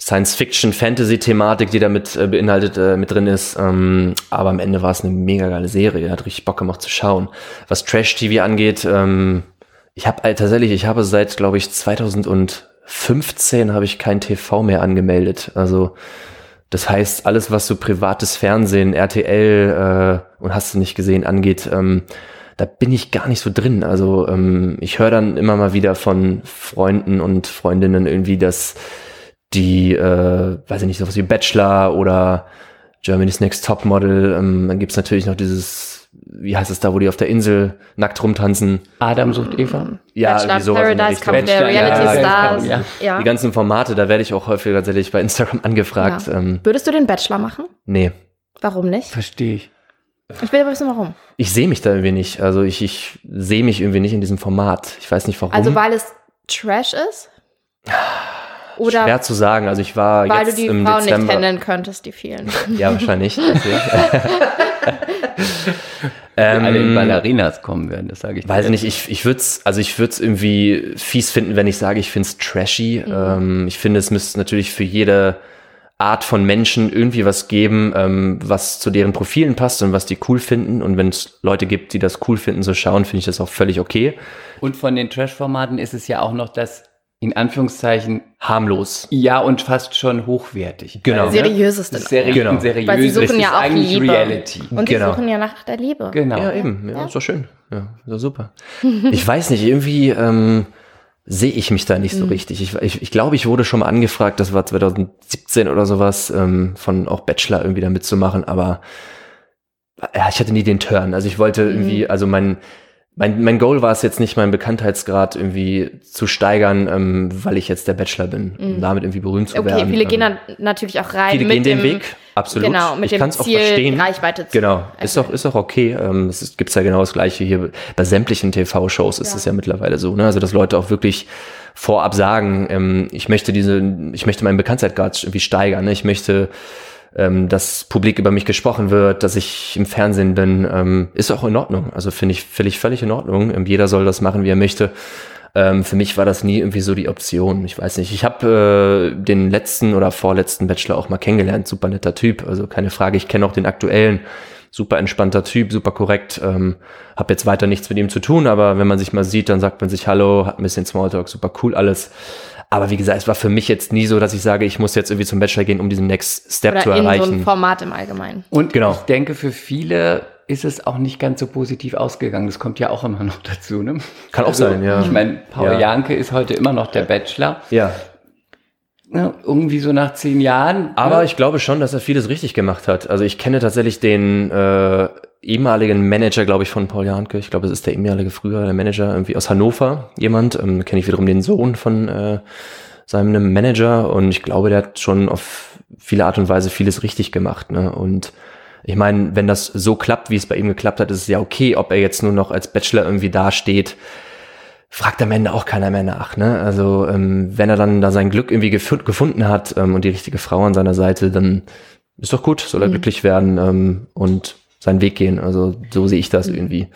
Science-Fiction-Fantasy-Thematik, die da mit äh, beinhaltet äh, mit drin ist. Ähm, aber am Ende war es eine mega geile Serie, hat richtig Bock gemacht zu schauen. Was Trash-TV angeht, ähm, ich habe äh, tatsächlich, ich habe seit, glaube ich, 2015 habe ich kein TV mehr angemeldet. Also das heißt, alles, was so privates Fernsehen, RTL äh, und hast du nicht gesehen angeht, ähm, da bin ich gar nicht so drin. Also ähm, ich höre dann immer mal wieder von Freunden und Freundinnen irgendwie, dass die, äh, weiß ich nicht, sowas wie Bachelor oder Germany's Next Topmodel, ähm, dann gibt's natürlich noch dieses, wie heißt es da, wo die auf der Insel nackt rumtanzen. Adam sucht Eva. Ja, Bachelor irgendwie sowas Paradise. Kampf der Reality ja, Stars. ja. Ja. Die ganzen Formate, da werde ich auch häufiger tatsächlich bei Instagram angefragt. Ja. Ähm, Würdest du den Bachelor machen? nee, Warum nicht? Verstehe ich. Ich will aber wissen, warum. ich sehe mich da irgendwie nicht. Also ich, ich sehe mich irgendwie nicht in diesem Format. Ich weiß nicht warum. Also weil es Trash ist? Oder Schwer zu sagen. Also ich war weil du jetzt die im Frauen Dezember. nicht handeln könntest, die vielen. Ja, wahrscheinlich. Deswegen. Alle in ähm, Ballerinas kommen werden, das sage ich. Weiß dir. nicht, ich, ich würde es, also ich würde es irgendwie fies finden, wenn ich sage, ich finde es trashy. Ähm, ich finde, es müsste natürlich für jede Art von Menschen irgendwie was geben, ähm, was zu deren Profilen passt und was die cool finden. Und wenn es Leute gibt, die das cool finden, so schauen, finde ich das auch völlig okay. Und von den Trash-Formaten ist es ja auch noch das, in Anführungszeichen, Harmlos. ja und fast schon hochwertig. Genau. ne? Seriöseste. Das ist seriös, Genau. seriös. Weil sie suchen ja ist auch eigentlich Liebe. Reality. Und Genau. sie suchen ja nach der Liebe. Genau. Ja, eben. Ja, ist doch schön. Ja, so super. ich weiß nicht, irgendwie ähm, sehe ich mich da nicht so richtig. Ich, ich, ich glaube, ich wurde schon mal angefragt, das war 2017 oder sowas, ähm, von auch Bachelor irgendwie da mitzumachen, aber ja, ich hatte nie den Turn. Also ich wollte irgendwie, also mein, mein, mein Goal war es jetzt nicht, meinen Bekanntheitsgrad irgendwie zu steigern, ähm, weil ich jetzt der Bachelor bin, um damit irgendwie berühmt zu Okay, werden. viele ähm, gehen dann natürlich auch rein Viele gehen den Weg, absolut. Genau, mit ich dem kann's auch Ziel, verstehen. Reichweite zu Genau, ist doch, ist doch okay. Ähm, es ist, gibt's ja genau das Gleiche hier. Bei sämtlichen TV-Shows ist Ja. es ja mittlerweile so, ne? Also, dass Leute auch wirklich vorab sagen, ähm, ich möchte diese, ich möchte meinen Bekanntheitsgrad irgendwie steigern, ne? Ich möchte, ähm, dass publik über mich gesprochen wird, dass ich im Fernsehen bin, ähm, ist auch in Ordnung. Also finde ich völlig, völlig in Ordnung. Ähm, jeder soll das machen, wie er möchte. Ähm, für mich war das nie irgendwie so die Option. Ich weiß nicht. Ich habe äh, den letzten oder vorletzten Bachelor auch mal kennengelernt. Super netter Typ. Also keine Frage. Ich kenne auch den aktuellen. Super entspannter Typ, super korrekt. Ähm, hab jetzt weiter nichts mit ihm zu tun, aber wenn man sich mal sieht, dann sagt man sich Hallo, hat ein bisschen Smalltalk, super cool alles. Aber wie gesagt, es war für mich jetzt nie so, dass ich sage, ich muss jetzt irgendwie zum Bachelor gehen, um diesen Next Step zu Oder in so ein erreichen. Format im Allgemeinen. Und Genau. ich denke, für viele ist es auch nicht ganz so positiv ausgegangen. Das kommt ja auch immer noch dazu. Ne? Kann auch sein, ja. Ich meine, Paul Ja. Janke ist heute immer noch der Bachelor. ja, ne, irgendwie so nach zehn Jahren. Aber ne? ich glaube schon, dass er vieles richtig gemacht hat. Also ich kenne tatsächlich den äh, ehemaligen Manager, glaube ich, von Paul Janke. Ich glaube, es ist der ehemalige frühere Manager irgendwie aus Hannover, jemand. Ähm, kenne ich wiederum den Sohn von äh, seinem Manager und ich glaube, der hat schon auf viele Art und Weise vieles richtig gemacht. Ne? Und ich meine, wenn das so klappt, wie es bei ihm geklappt hat, ist es ja okay, ob er jetzt nur noch als Bachelor irgendwie dasteht. Fragt am Ende auch keiner mehr nach. Ne? Also ähm, wenn er dann da sein Glück irgendwie gef gefunden hat ähm, und die richtige Frau an seiner Seite, dann ist doch gut, soll er Mhm. glücklich werden ähm, und seinen Weg gehen. Also so sehe ich das Mhm. irgendwie.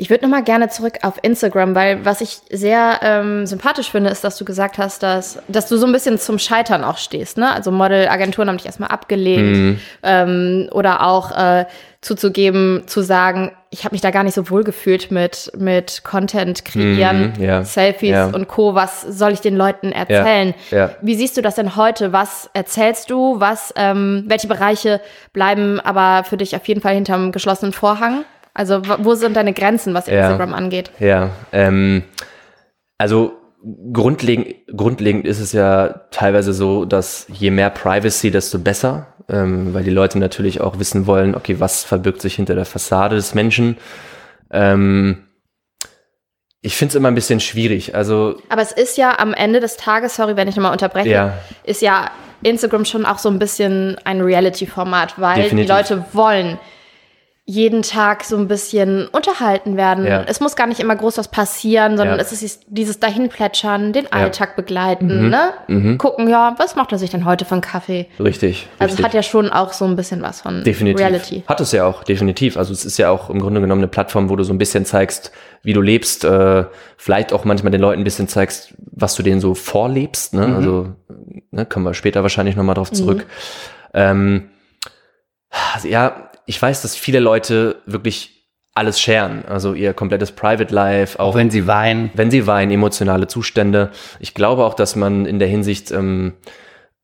Ich würde noch mal gerne zurück auf Instagram, weil was ich sehr ähm, sympathisch finde, ist, dass du gesagt hast, dass, dass du so ein bisschen zum Scheitern auch stehst. Ne? Also Modelagenturen haben dich erstmal abgelehnt Mhm. ähm, oder auch äh, zuzugeben, zu sagen, ich habe mich da gar nicht so wohl gefühlt mit, mit Content kreieren, Mhm, ja, Selfies ja. und Co. Was soll ich den Leuten erzählen? ja. Wie siehst du das denn heute? Was erzählst du? Was, ähm, welche Bereiche bleiben aber für dich auf jeden Fall hinterm geschlossenen Vorhang? Also wo sind deine Grenzen, was Ja. Instagram angeht? Ja, ähm, also grundlegend, grundlegend ist es ja teilweise so, dass je mehr Privacy, desto besser, ähm, weil die Leute natürlich auch wissen wollen, okay, was verbirgt sich hinter der Fassade des Menschen. Ähm, ich finde es immer ein bisschen schwierig. Also Aber es ist ja am Ende des Tages, sorry, wenn ich nochmal unterbreche, Ja. ist ja Instagram schon auch so ein bisschen ein Reality-Format, weil Definitiv. die Leute wollen jeden Tag so ein bisschen unterhalten werden. Ja. Es muss gar nicht immer groß was passieren, sondern Ja. es ist dieses Dahinplätschern, den Alltag begleiten, Mhm. ne? Gucken, ja, was macht er sich denn heute für einen Kaffee? richtig. Also es richtig. hat ja schon auch so ein bisschen was von Definitiv. Reality. Hat es ja auch, definitiv. Also es ist ja auch im Grunde genommen eine Plattform, wo du so ein bisschen zeigst, wie du lebst, äh, vielleicht auch manchmal den Leuten ein bisschen zeigst, was du denen so vorlebst. Ne? Also ne, kommen wir später wahrscheinlich nochmal drauf zurück. Ähm, also, ja, ich weiß, dass viele Leute wirklich alles scheren. Also ihr komplettes Private Life, auch Auch wenn sie weinen. wenn sie weinen, emotionale Zustände. Ich glaube auch, dass man in der Hinsicht ähm,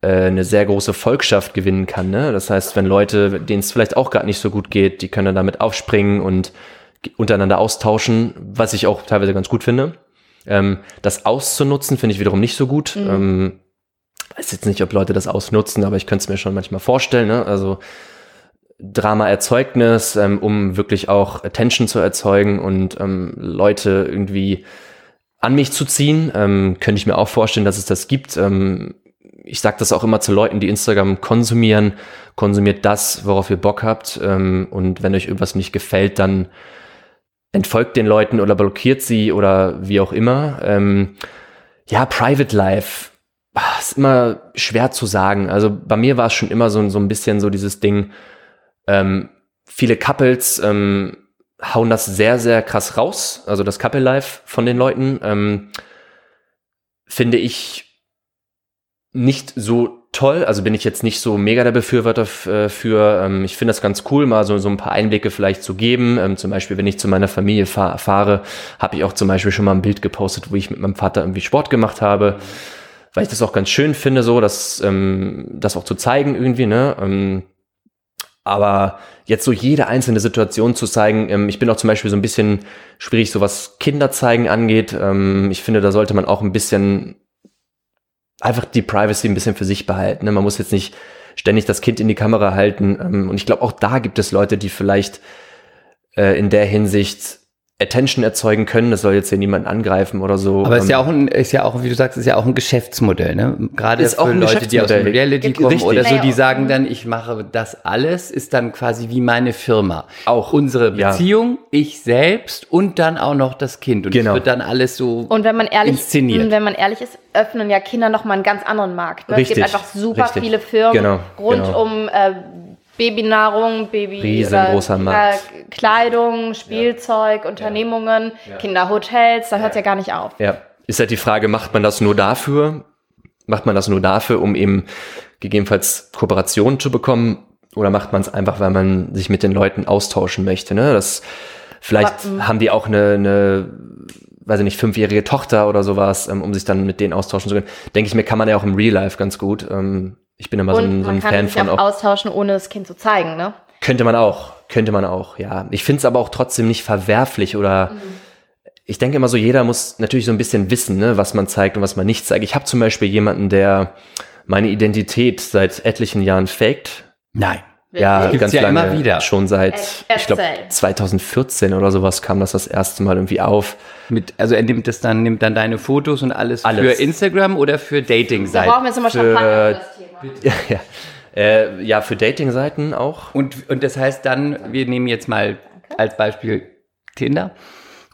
äh, eine sehr große Volkschaft gewinnen kann. Ne? Das heißt, wenn Leute, denen es vielleicht auch gerade nicht so gut geht, die können dann damit aufspringen und untereinander austauschen, was ich auch teilweise ganz gut finde. Ähm, das auszunutzen finde ich wiederum nicht so gut. Ähm, weiß jetzt nicht, ob Leute das ausnutzen, aber ich könnte es mir schon manchmal vorstellen. Ne? Also Drama-Erzeugnis, ähm, um wirklich auch Attention zu erzeugen und ähm, Leute irgendwie an mich zu ziehen. Ähm, könnte ich mir auch vorstellen, dass es das gibt. Ähm, ich sage das auch immer zu Leuten, die Instagram konsumieren. Konsumiert das, worauf ihr Bock habt. Ähm, und wenn euch irgendwas nicht gefällt, dann entfolgt den Leuten oder blockiert sie oder wie auch immer. Ähm, ja, Private Life ah, ist immer schwer zu sagen. Also bei mir war es schon immer so, so ein bisschen so dieses Ding, ähm, viele Couples ähm, hauen das sehr, sehr krass raus. Also das Couple Life von den Leuten ähm, finde ich nicht so toll. Also bin ich jetzt nicht so mega der Befürworter äh, für. Ähm, ich finde das ganz cool, mal so, so ein paar Einblicke vielleicht zu geben. Ähm, zum Beispiel, wenn ich zu meiner Familie fahr fahre, habe ich auch zum Beispiel schon mal ein Bild gepostet, wo ich mit meinem Vater irgendwie Sport gemacht habe. Weil ich das auch ganz schön finde, so, dass, ähm, das auch zu zeigen irgendwie, ne? Ähm, aber jetzt so jede einzelne Situation zu zeigen, ähm, ich bin auch zum Beispiel so ein bisschen schwierig, so was Kinderzeigen angeht. Ähm, ich finde, da sollte man auch ein bisschen einfach die Privacy ein bisschen für sich behalten. Ne? Man muss jetzt nicht ständig das Kind in die Kamera halten. Ähm, und ich glaube, auch da gibt es Leute, die vielleicht äh, in der Hinsicht Attention erzeugen können. Das soll jetzt hier niemand angreifen oder so. Aber es ist ja Ähm, auch ein, ist ja auch, wie du sagst, ist ja auch ein Geschäftsmodell, ne? Gerade Ist für auch ein Leute, die aus dem. Reality Ja, kommen richtig. oder so, die sagen dann, ich mache das alles, ist dann quasi wie meine Firma. Auch, Unsere ja. Beziehung, ich selbst und dann auch noch das Kind. Und Genau. es wird dann alles so Und wenn man ehrlich, inszeniert. wenn man ehrlich ist, öffnen ja Kinder noch mal einen ganz anderen Markt. Ne? Es gibt einfach super richtig. viele Firmen Genau, rund genau. um äh, Babynahrung, Baby Riesengroßer äh, Markt. äh, Kleidung, Spielzeug, Unternehmungen, Kinderhotels, da hört es ja gar nicht auf. Ja, ist halt die Frage, macht man das nur dafür? Macht man das nur dafür, um eben gegebenenfalls Kooperationen zu bekommen? Oder macht man es einfach, weil man sich mit den Leuten austauschen möchte? Ne? Das, vielleicht Aber, haben die auch eine, eine, weiß ich nicht, fünfjährige Tochter oder sowas, ähm, um sich dann mit denen austauschen zu können. Denke ich mir, kann man ja auch im Real Life ganz gut. Ähm, ich bin immer so Und ein, so man ein kann Fan sich von auch austauschen, ohne das Kind zu zeigen, ne? Könnte man auch, könnte man auch, ja. Ich finde es aber auch trotzdem nicht verwerflich oder ich denke immer so, jeder muss natürlich so ein bisschen wissen, ne, was man zeigt und was man nicht zeigt. Ich habe zum Beispiel jemanden, der meine Identität seit etlichen Jahren faked. Nein. Ja, Gibt's ganz ja lange. immer wieder. Schon seit, Er- ich glaube, erzähl. 2014 oder sowas kam das das erste Mal irgendwie auf. Mit, also er nimmt das dann, nimmt dann deine Fotos und alles, Alles. für Instagram oder für Da Dating-Seiten? brauchen wir jetzt nochmal Champagner Thema. Ja, ja. Äh, ja für Dating-Seiten auch. Und, und das heißt dann, wir nehmen jetzt mal als Beispiel Tinder.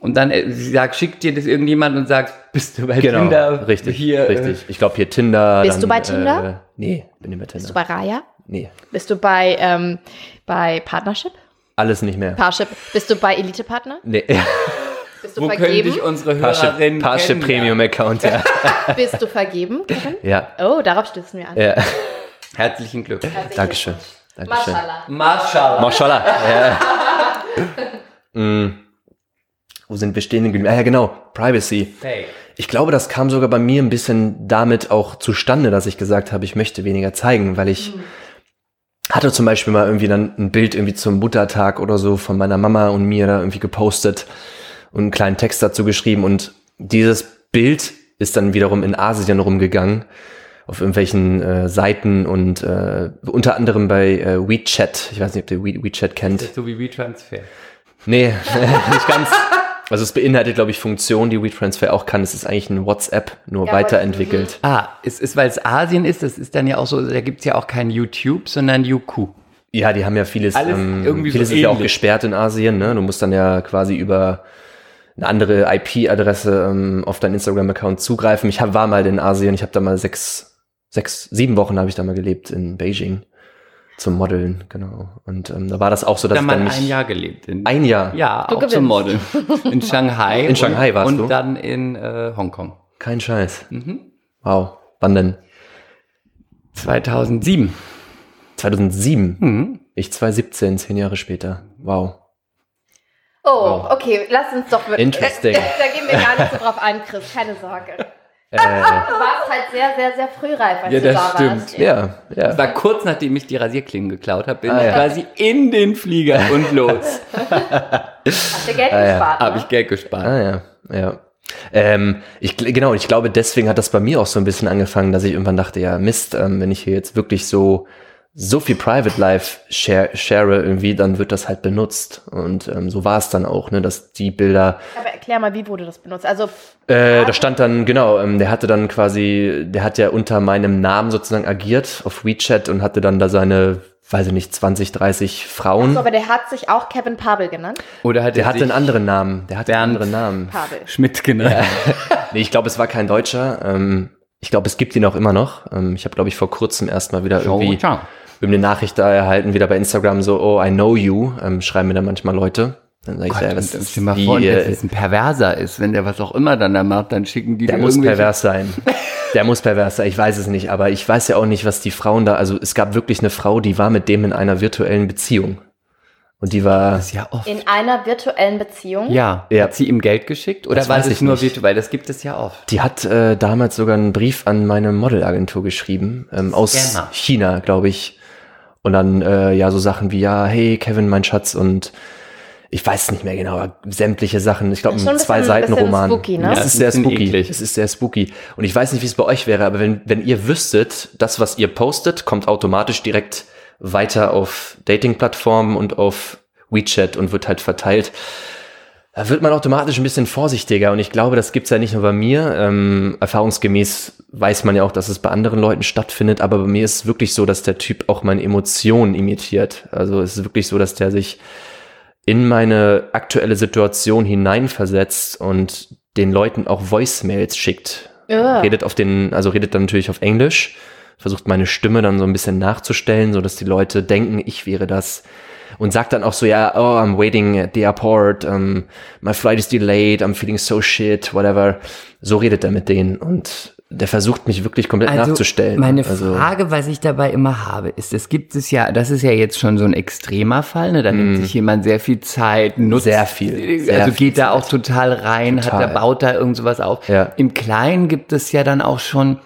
Und dann äh, sagt, schickt dir das irgendjemand und sagt, bist du bei Tinder? Genau, richtig, Hier, äh, richtig. Ich glaube hier Tinder. Bist dann, du bei Tinder? Äh, nee, bin nicht bei Tinder. Bist du bei Raya? nee, Bist du bei, ähm, bei Partnership? alles nicht mehr. Parship? Bist du bei Elite-Partner? Nee, Bist du Wo können vergeben? dich unsere Hörerinnen Parship kennenlernen? Premium Account, ja. Bist du vergeben, Kevin? ja, Oh, darauf stützen wir an. ja. Herzlichen Glück. Dankeschön. Dankeschön. Mashallah. Mashallah. Ja. mm. Wo sind wir stehen geblieben? Ah, ja, genau. Privacy. Hey. Ich glaube, das kam sogar bei mir ein bisschen damit auch zustande, dass ich gesagt habe, ich möchte weniger zeigen, weil ich hatte zum Beispiel mal irgendwie dann ein Bild irgendwie zum Muttertag oder so von meiner Mama und mir da irgendwie gepostet und einen kleinen Text dazu geschrieben und dieses Bild ist dann wiederum in Asien rumgegangen auf irgendwelchen äh, Seiten und äh, unter anderem bei äh, WeChat. Ich weiß nicht, ob ihr We WeChat kennt. So wie WeTransfer. Nee, nicht ganz. Also es beinhaltet, glaube ich, Funktionen, die WeTransfer auch kann. Es ist eigentlich ein WhatsApp, nur Ja, weiterentwickelt. Ah, es ist, weil es Asien ist, das ist dann ja auch so, da gibt's ja auch kein YouTube, sondern YouQ. Ja, die haben ja vieles, Alles ähm, irgendwie so vieles ist ja auch gesperrt in Asien. Ne? Du musst dann ja quasi über eine andere IP-Adresse ähm, auf deinen Instagram-Account zugreifen. Ich hab, war mal in Asien, ich habe da mal sechs, sechs, sieben Wochen habe ich da mal gelebt in Beijing zum Modeln, genau. Und ähm, da war das auch so, dass Da ich dann mich ein Jahr gelebt. In, ein Jahr, ja, Du auch zum. Modeln. In Shanghai. In Shanghai und, warst und du? dann in äh, Hongkong. kein Scheiß. Mhm. Wow, wann denn? 2007. 2007. Mhm. Ich 2017, zehn Jahre später. Wow. Oh, okay, lass uns doch wirklich. Interesting. Da, da gehen wir gar nicht so drauf ein, Chris, keine Sorge. Äh, Du warst halt sehr, sehr, sehr frühreif, als Ja, du das da stimmt. warst. ja, ja. Das war kurz nachdem ich die Rasierklingen geklaut habe, bin Ah, ich ja. quasi in den Flieger und los. Hast du Geld Ah, ja. gespart, Habe ne? ich Geld gespart. Ah ja, ja. Ähm, ich, genau, ich glaube, deswegen hat das bei mir auch so ein bisschen angefangen, dass ich irgendwann dachte, ja, Mist, ähm, wenn ich hier jetzt wirklich so, so viel Private Life share, share irgendwie, dann wird das halt benutzt. Und ähm, so war es dann auch, ne, dass die Bilder, Aber erklär mal, wie wurde das benutzt? Also, äh, da stand dann, genau, ähm, der hatte dann quasi, der hat ja unter meinem Namen sozusagen agiert auf WeChat und hatte dann da seine, weiß ich nicht, 20, 30 Frauen. so, aber der hat sich auch Kevin Pabel genannt. Oder hat der er hatte einen anderen Namen. Der hatte einen anderen Namen. Pabel. Schmidt genannt? Nee, ich glaube, es war kein Deutscher. Ähm, ich glaube, es gibt ihn auch immer noch. Ähm, ich habe, glaube ich, vor kurzem erst mal wieder irgendwie ciao. Eine Nachricht da erhalten, wieder bei Instagram so, oh, I know you, ähm, schreiben mir dann manchmal Leute. Dann sage ich, Gott, ja, was ist mal die, vor, dass äh, es ein Perverser ist, wenn der was auch immer dann da macht, dann schicken die der muss pervers sein. Der muss pervers sein, ich weiß es nicht, aber ich weiß ja auch nicht, was die Frauen da, also es gab wirklich eine Frau, die war mit dem in einer virtuellen Beziehung. Und die war, ja oft. In einer virtuellen Beziehung. Ja, Ja. hat sie ihm Geld geschickt oder Das war weiß das ich nur nicht. virtuell? Das gibt es ja oft. die hat äh, damals sogar einen Brief an meine Modelagentur geschrieben, ähm, aus Scammer. China, glaube ich. Und dann äh, ja so Sachen wie, ja, hey Kevin, mein Schatz und ich weiß nicht mehr genau, sämtliche Sachen. Ich glaube, ein ein zwei bisschen- Seiten bisschen Roman. spooky, ne? Es Ja, ist ist sehr spooky. eklig. Es ist sehr spooky. Und ich weiß nicht, wie es bei euch wäre, aber wenn, wenn ihr wüsstet, das, was ihr postet, kommt automatisch direkt weiter auf Dating-Plattformen und auf WeChat und wird halt verteilt. Da wird man automatisch ein bisschen vorsichtiger und ich glaube, das gibt's ja nicht nur bei mir. Ähm, erfahrungsgemäß weiß man ja auch, dass es bei anderen Leuten stattfindet, aber bei mir ist es wirklich so, dass der Typ auch meine Emotionen imitiert. Also es ist wirklich so, dass der sich in meine aktuelle Situation hineinversetzt und den Leuten auch Voicemails schickt. Ja. Redet auf den, also redet dann natürlich auf Englisch, versucht meine Stimme dann so ein bisschen nachzustellen, so dass die Leute denken, ich wäre das. Und sagt dann auch so, ja, oh, I'm waiting at the airport, um, my flight is delayed, I'm feeling so shit, whatever. So redet er mit denen und der versucht mich wirklich komplett nachzustellen. Also Meine also, Frage, was ich dabei immer habe, ist, es gibt es ja, das ist ja jetzt schon so ein extremer Fall, ne? Da nimmt sich jemand sehr viel Zeit, nutzt. Mm. Sehr viel, sehr also viel geht da auch total rein, hat Total. da, baut da irgend sowas auf. Ja. Im Kleinen gibt es ja dann auch schon,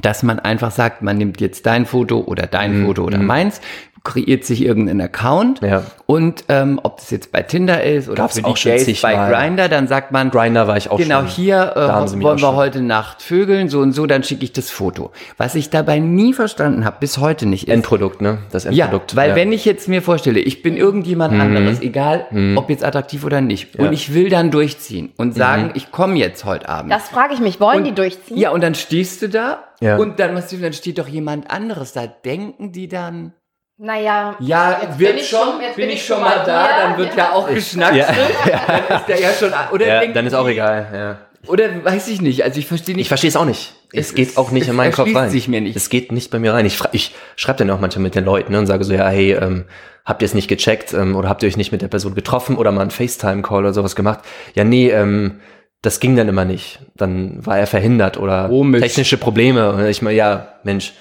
dass man einfach sagt, man nimmt jetzt dein Foto oder dein Mm, Foto oder meins, kreiert sich irgendeinen Account Ja. und ähm, ob das jetzt bei Tinder ist oder Gab's für auch die schon Gays bei. Grindr, dann sagt man, Grindr war ich auch genau schon. hier äh, wollen wir schon. heute Nacht vögeln, so und so, dann schicke ich das Foto. Was ich dabei nie verstanden habe, bis heute nicht, ist, Endprodukt, ne? Das ja, Endprodukt. weil wenn ich jetzt mir vorstelle, ich bin irgendjemand anderes, Mhm. egal ob jetzt attraktiv oder nicht, und ich will dann durchziehen und sagen, Mhm. ich komme jetzt heute Abend. Das frage ich mich. Wollen und, die durchziehen? Ja, und dann stehst du da Ja. und dann, was, dann steht doch jemand anderes da. Denken die dann, Naja, ja, jetzt wird bin ich schon, jetzt bin ich schon mal da, hier. dann wird ja auch geschnackt. Ja. Dann ist der ja schon, oder ja, dann ist auch egal, ja. Oder weiß ich nicht, also ich verstehe Ich nicht. verstehe es auch nicht. Es, Es geht ist- auch nicht in meinen Kopf rein. sich mir nicht. Es geht nicht bei mir rein. Ich, ich schreibe dann auch manchmal mit den Leuten ne, und sage so, ja, hey, ähm, habt ihr es nicht gecheckt ähm, oder habt ihr euch nicht mit der Person getroffen oder mal einen FaceTime-Call oder sowas gemacht? Ja, nee, ähm, das ging dann immer nicht. Dann war er verhindert oder Komisch. technische Probleme. Und ich meine, ja, Mensch.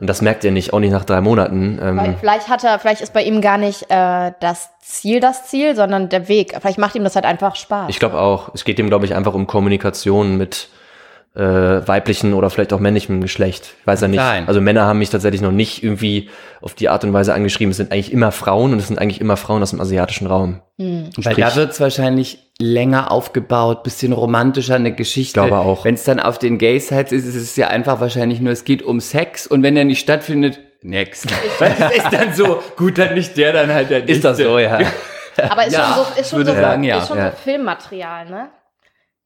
Und das merkt ihr nicht, auch nicht nach drei Monaten. Weil Ähm, vielleicht hat er, vielleicht ist bei ihm gar nicht äh, das Ziel das Ziel, sondern der Weg. Vielleicht macht ihm das halt einfach Spaß. ich glaube auch, es geht ihm, glaube ich, einfach um Kommunikation mit äh, weiblichen oder vielleicht auch männlichem Geschlecht. Ich weiß ja nicht. sein. Also Männer haben mich tatsächlich noch nicht irgendwie auf die Art und Weise angeschrieben. Es sind eigentlich immer Frauen und es sind eigentlich immer Frauen aus dem asiatischen Raum. Weil Sprich- da wird's wahrscheinlich länger aufgebaut, bisschen romantischer eine Geschichte. Glaube auch. Wenn es dann auf den Gay-Sites ist, ist es ja einfach wahrscheinlich nur, es geht um Sex und wenn der nicht stattfindet, next. Weil es ist dann so, gut, dann nicht der, dann halt der Ist das nächste. so, ja. Aber ist Ja, schon so, ist schon würde so, sagen, ja. ist schon Ja. so Filmmaterial, ne?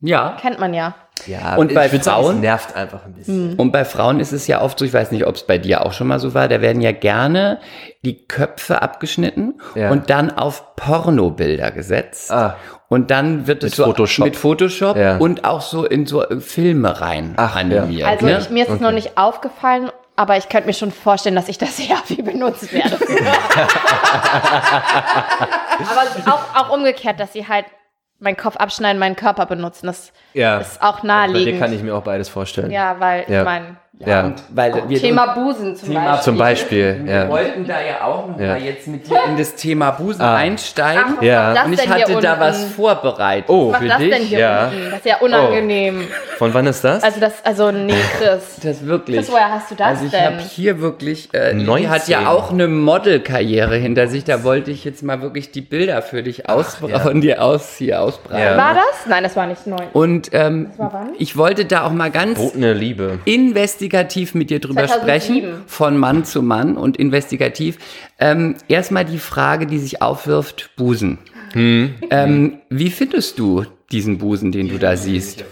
Ja. Kennt man ja. ja Und bei ich Frauen? nervt einfach ein bisschen. Und bei Frauen ist es ja oft so, ich weiß nicht, ob es bei dir auch schon mal so war, da werden ja gerne die Köpfe abgeschnitten Ja. und dann auf Pornobilder gesetzt. Ah. Und dann wird es Mit so Photoshop. mit Photoshop Ja. und auch so in so Filme rein Ach, ja. animiert. Also ne? ich, mir ist es noch nicht aufgefallen, aber ich könnte mir schon vorstellen, dass ich das sehr viel benutzt werde. aber auch, auch umgekehrt, dass sie halt meinen Kopf abschneiden, meinen Körper benutzen. Das Ja. ist auch Bei dir naheliegend. kann ich mir auch beides vorstellen. ja, weil Ja. ich meine, Ja. Weil wir Thema Busen zum Thema Beispiel. Zum Beispiel, Wir ja. wollten da ja auch noch Ja. mal jetzt mit dir in das Thema Busen Ah. einsteigen. Ach, Ja. Und ich hatte da unten? was vorbereitet Oh. Was für das dich. denn hier Ja. unten? Das ist ja unangenehm. Von wann ist das? Also das, also nee, Chris. Das wirklich. Chris, woher hast du das also ich denn? habe hier wirklich, äh, die 19. hat ja auch eine Modelkarriere hinter sich. Da wollte ich jetzt mal wirklich die Bilder für dich ausbra von dir aus hier ausbreiten. Ja. War das? Nein, das war nicht neu. Und ähm, war wann? ich wollte da auch mal ganz Verbotene Liebe. Investigativ mit dir drüber 2007. sprechen, von Mann zu Mann und investigativ. Ähm, Erstmal die Frage, die sich aufwirft, Busen. Hm. Ähm, wie findest du diesen Busen, den du da siehst?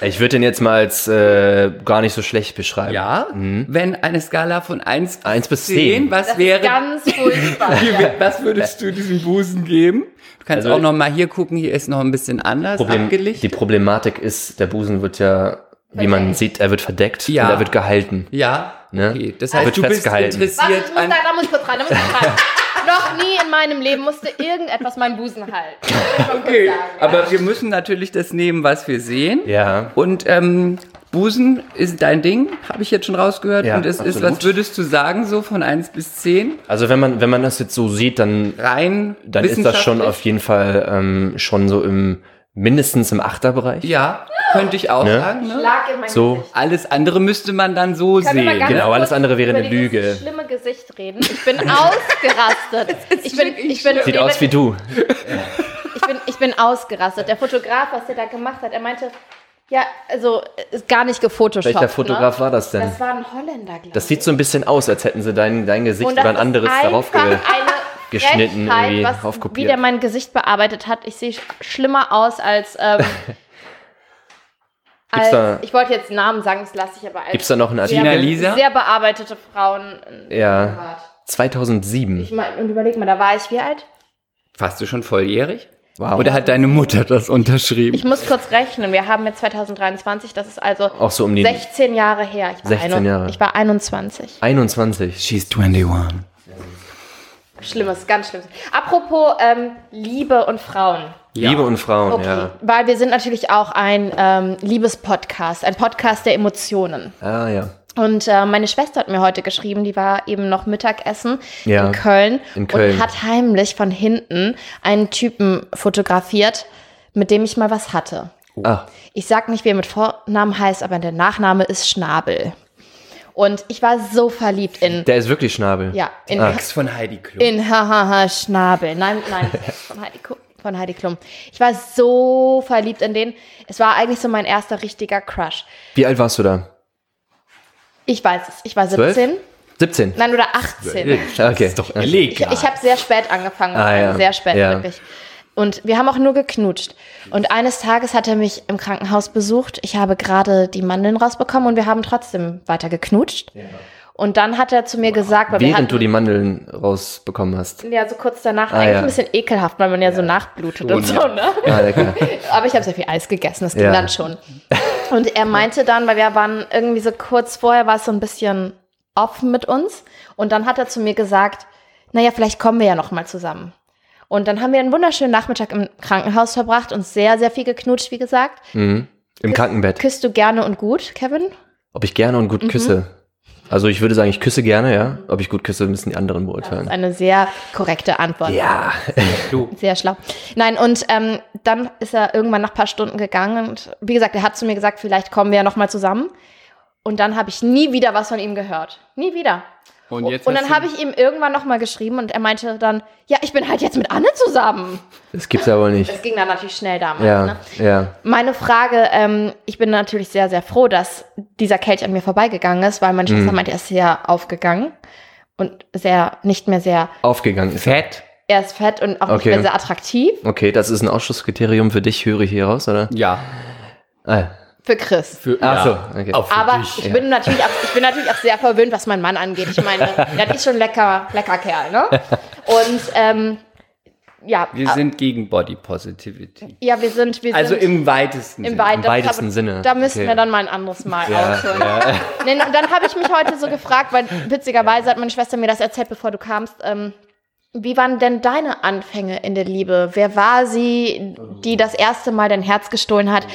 Ich würde den jetzt mal als äh, gar nicht so schlecht beschreiben. Ja, wenn eine Skala von 1 bis, Eins bis 10, zehn. was Das wäre, ist ganz furchtbar. was würdest du diesem Busen geben? Du kannst Also- auch noch mal hier gucken, hier ist noch ein bisschen anders Problem, abgelichtet. die Problematik ist, der Busen wird ja, wie man Verdeckt. sieht, er wird verdeckt Ja. und er wird gehalten. Ja, Ne? okay. Das Wird heißt, du bist festgehalten. Warte, ich interessiert muss an... da, da muss ich kurz rein, da muss ich kurz rein. Noch nie in meinem Leben musste irgendetwas meinen Busen halten. Okay, sagen, ja. aber wir müssen natürlich das nehmen, was wir sehen. Ja. Und ähm, Busen ist dein Ding, habe ich jetzt schon rausgehört. Ja, und es ist, absolut. was würdest du sagen, so von 1 bis 10? Also wenn man, wenn man das jetzt so sieht, dann, Rein dann ist das schon auf jeden Fall ähm, schon so im mindestens im Achterbereich. Ja, könnte ich auch Ne? sagen. Ne? Schlag in mein So. Alles andere müsste man dann so mal sehen. Genau, alles andere wäre eine Lüge. schlimme Gesicht reden. Ich bin ausgerastet. Ich bin, ich bin, Sieht aus wie du. Ich bin, ich bin ausgerastet. Der Fotograf, was der da gemacht hat, er meinte, ja, also ist gar nicht gefotoshoppt. Welcher Fotograf ne? war das denn? Das war ein Holländer, glaube ich. Das sieht so ein bisschen aus, als hätten sie dein, dein Gesicht oder ein anderes darauf ge eine geschnitten, irgendwie was, aufkopiert. Wie der mein Gesicht bearbeitet hat. Ich sehe sch- schlimmer aus als. Ähm, Gibt's als da- ich wollte jetzt Namen sagen, das lasse ich aber als. Gibt's da noch einen sehr, Artikel? Tina Lisa? Sehr bearbeitete Frauen. Ja. privat. 2007. Ich meine, und überleg mal, da war ich wie alt? Warst du schon volljährig? Wow. Oder hat deine Mutter das unterschrieben? Ich muss kurz rechnen. Wir haben jetzt 2023, das ist also Auch so um die 16 Jahre her. Ich war 16 einu- Jahre. Ich war 21. 21. She's 21. Schlimmes, ganz schlimmes. Apropos ähm, Liebe und Frauen. Ja. Liebe und Frauen, Okay, ja. weil wir sind natürlich auch ein ähm, Liebespodcast, ein Podcast der Emotionen. Ah, ja. Und äh, meine Schwester hat mir heute geschrieben, die war eben noch Mittagessen Ja, in Köln, in Köln. und hat heimlich von hinten einen Typen fotografiert, mit dem ich mal was hatte. Ah, Ich sag nicht, wie er mit Vornamen heißt, aber der Nachname ist Schnabel. Und ich war so verliebt in, Der ist wirklich Schnabel. ja, in, Max von Heidi Klum. in Hahaha Schnabel. Nein, nein, von Heidi, von Heidi Klum. Ich war so verliebt in den. Es war eigentlich so mein erster richtiger Crush. Wie alt warst du da? Ich weiß es. Ich war Zwölf? 17. 17. Nein, oder 18. Okay. ist doch Ich, illegal. ich habe sehr spät angefangen, Ah, ja. sehr spät Ja. wirklich. Und wir haben auch nur geknutscht. Und eines Tages hat er mich im Krankenhaus besucht. Ich habe gerade die Mandeln rausbekommen und wir haben trotzdem weiter geknutscht. Und dann hat er zu mir gesagt, weil wir hatten, Während du die Mandeln rausbekommen hast. ja so kurz danach, Ah, eigentlich ja. ein bisschen ekelhaft, weil man ja so nachblutet und so, ja. ne? Ah, lecker. Aber ich habe sehr viel Eis gegessen, das ging Ja. dann schon. Und er meinte dann, weil wir waren irgendwie so kurz vorher, war es so ein bisschen offen mit uns. Und dann hat er zu mir gesagt, naja, vielleicht kommen wir ja noch mal zusammen. Und dann haben wir einen wunderschönen Nachmittag im Krankenhaus verbracht und sehr, sehr viel geknutscht, wie gesagt. Mhm. Im Krankenbett. Küsst du gerne und gut, Kevin? Ob ich gerne und gut Mhm. Also ich würde sagen, ich küsse gerne, ja. Ob ich gut küsse, müssen die anderen Das ist beurteilen. eine sehr korrekte Antwort. Ja. Sehr schlau. Nein, und ähm, dann ist er irgendwann nach ein paar Stunden gegangen und wie gesagt, er hat zu mir gesagt, vielleicht kommen wir ja noch mal zusammen. Und dann habe ich nie wieder was von ihm gehört. Nie wieder. Und jetzt und dann habe ich ihm irgendwann noch mal geschrieben und er meinte dann, ja, ich bin halt jetzt mit Anne zusammen. Das gibt's ja wohl nicht. Das ging dann natürlich schnell damals. Ja, Ne? ja. Meine Frage, ähm, ich bin natürlich sehr, sehr froh, dass dieser Kelch an mir vorbeigegangen ist, weil meine Mhm. Schwester meinte, er ist sehr aufgegangen und sehr, nicht mehr sehr, Aufgegangen ist. Fett. er ist fett und auch nicht Okay. mehr sehr attraktiv Okay, das ist ein Ausschlusskriterium für dich, höre ich hier raus, oder? Ja. Ah, für Chris. Für, ja. so, okay. Auch für Aber dich. ich bin natürlich auch, ich bin natürlich auch sehr verwöhnt, was mein Mann angeht. Ich meine, der ist schon lecker, lecker Kerl, ne? Und ähm, ja, Wir sind gegen Body Positivity. ja, wir sind, wir Also sind im weitesten im, Sinne. Weit- Im das- weitesten aber Sinne. Da müssen Okay. wir dann mal ein anderes Mal Ja, ausholen. Nee, und dann habe ich mich heute so gefragt, weil witzigerweise hat meine Schwester mir das erzählt, bevor du kamst. Ähm, wie waren denn deine Anfänge in der Liebe? Wer war sie, die das erste Mal dein Herz gestohlen hat?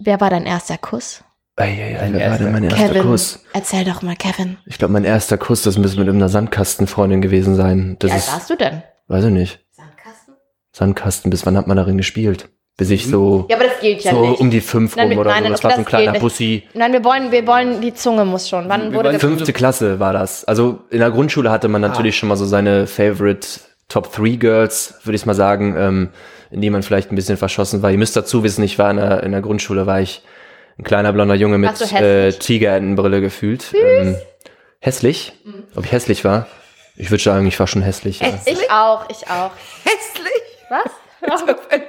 Wer war dein erster Kuss? Eieiei, Dein wer war erster denn mein erster Kevin, Kuss? erzähl doch mal, Kevin. Ich glaube, mein erster Kuss, das müsste mit einer Sandkastenfreundin gewesen sein. Das Wie alt warst du denn? weiß ich nicht. Sandkasten? Sandkasten, bis wann hat man darin gespielt? Bis ich so, Ja, aber das gilt ja so nicht. um die fünf Nein, rum mit- oder nein, so. nein, Das okay, war so ein kleiner. Bussi. Nein, wir wollen, wir wollen, die Zunge muss schon. Wann Wir wurde Fünfte Klasse war das. Also in der Grundschule hatte man natürlich schon mal so seine Favorite Top 3 Girls, würde ich mal sagen, ähm, in die man vielleicht ein bisschen verschossen war. Ihr müsst dazu wissen, ich war in der, in der Grundschule, war ich ein kleiner blonder Junge mit du äh, hässlich? Tigerentenbrille gefühlt. Ähm, hässlich? Ob ich hässlich war? Ich würde sagen, ich war schon hässlich. Ja. Ich auch, ich auch. Hässlich? Was?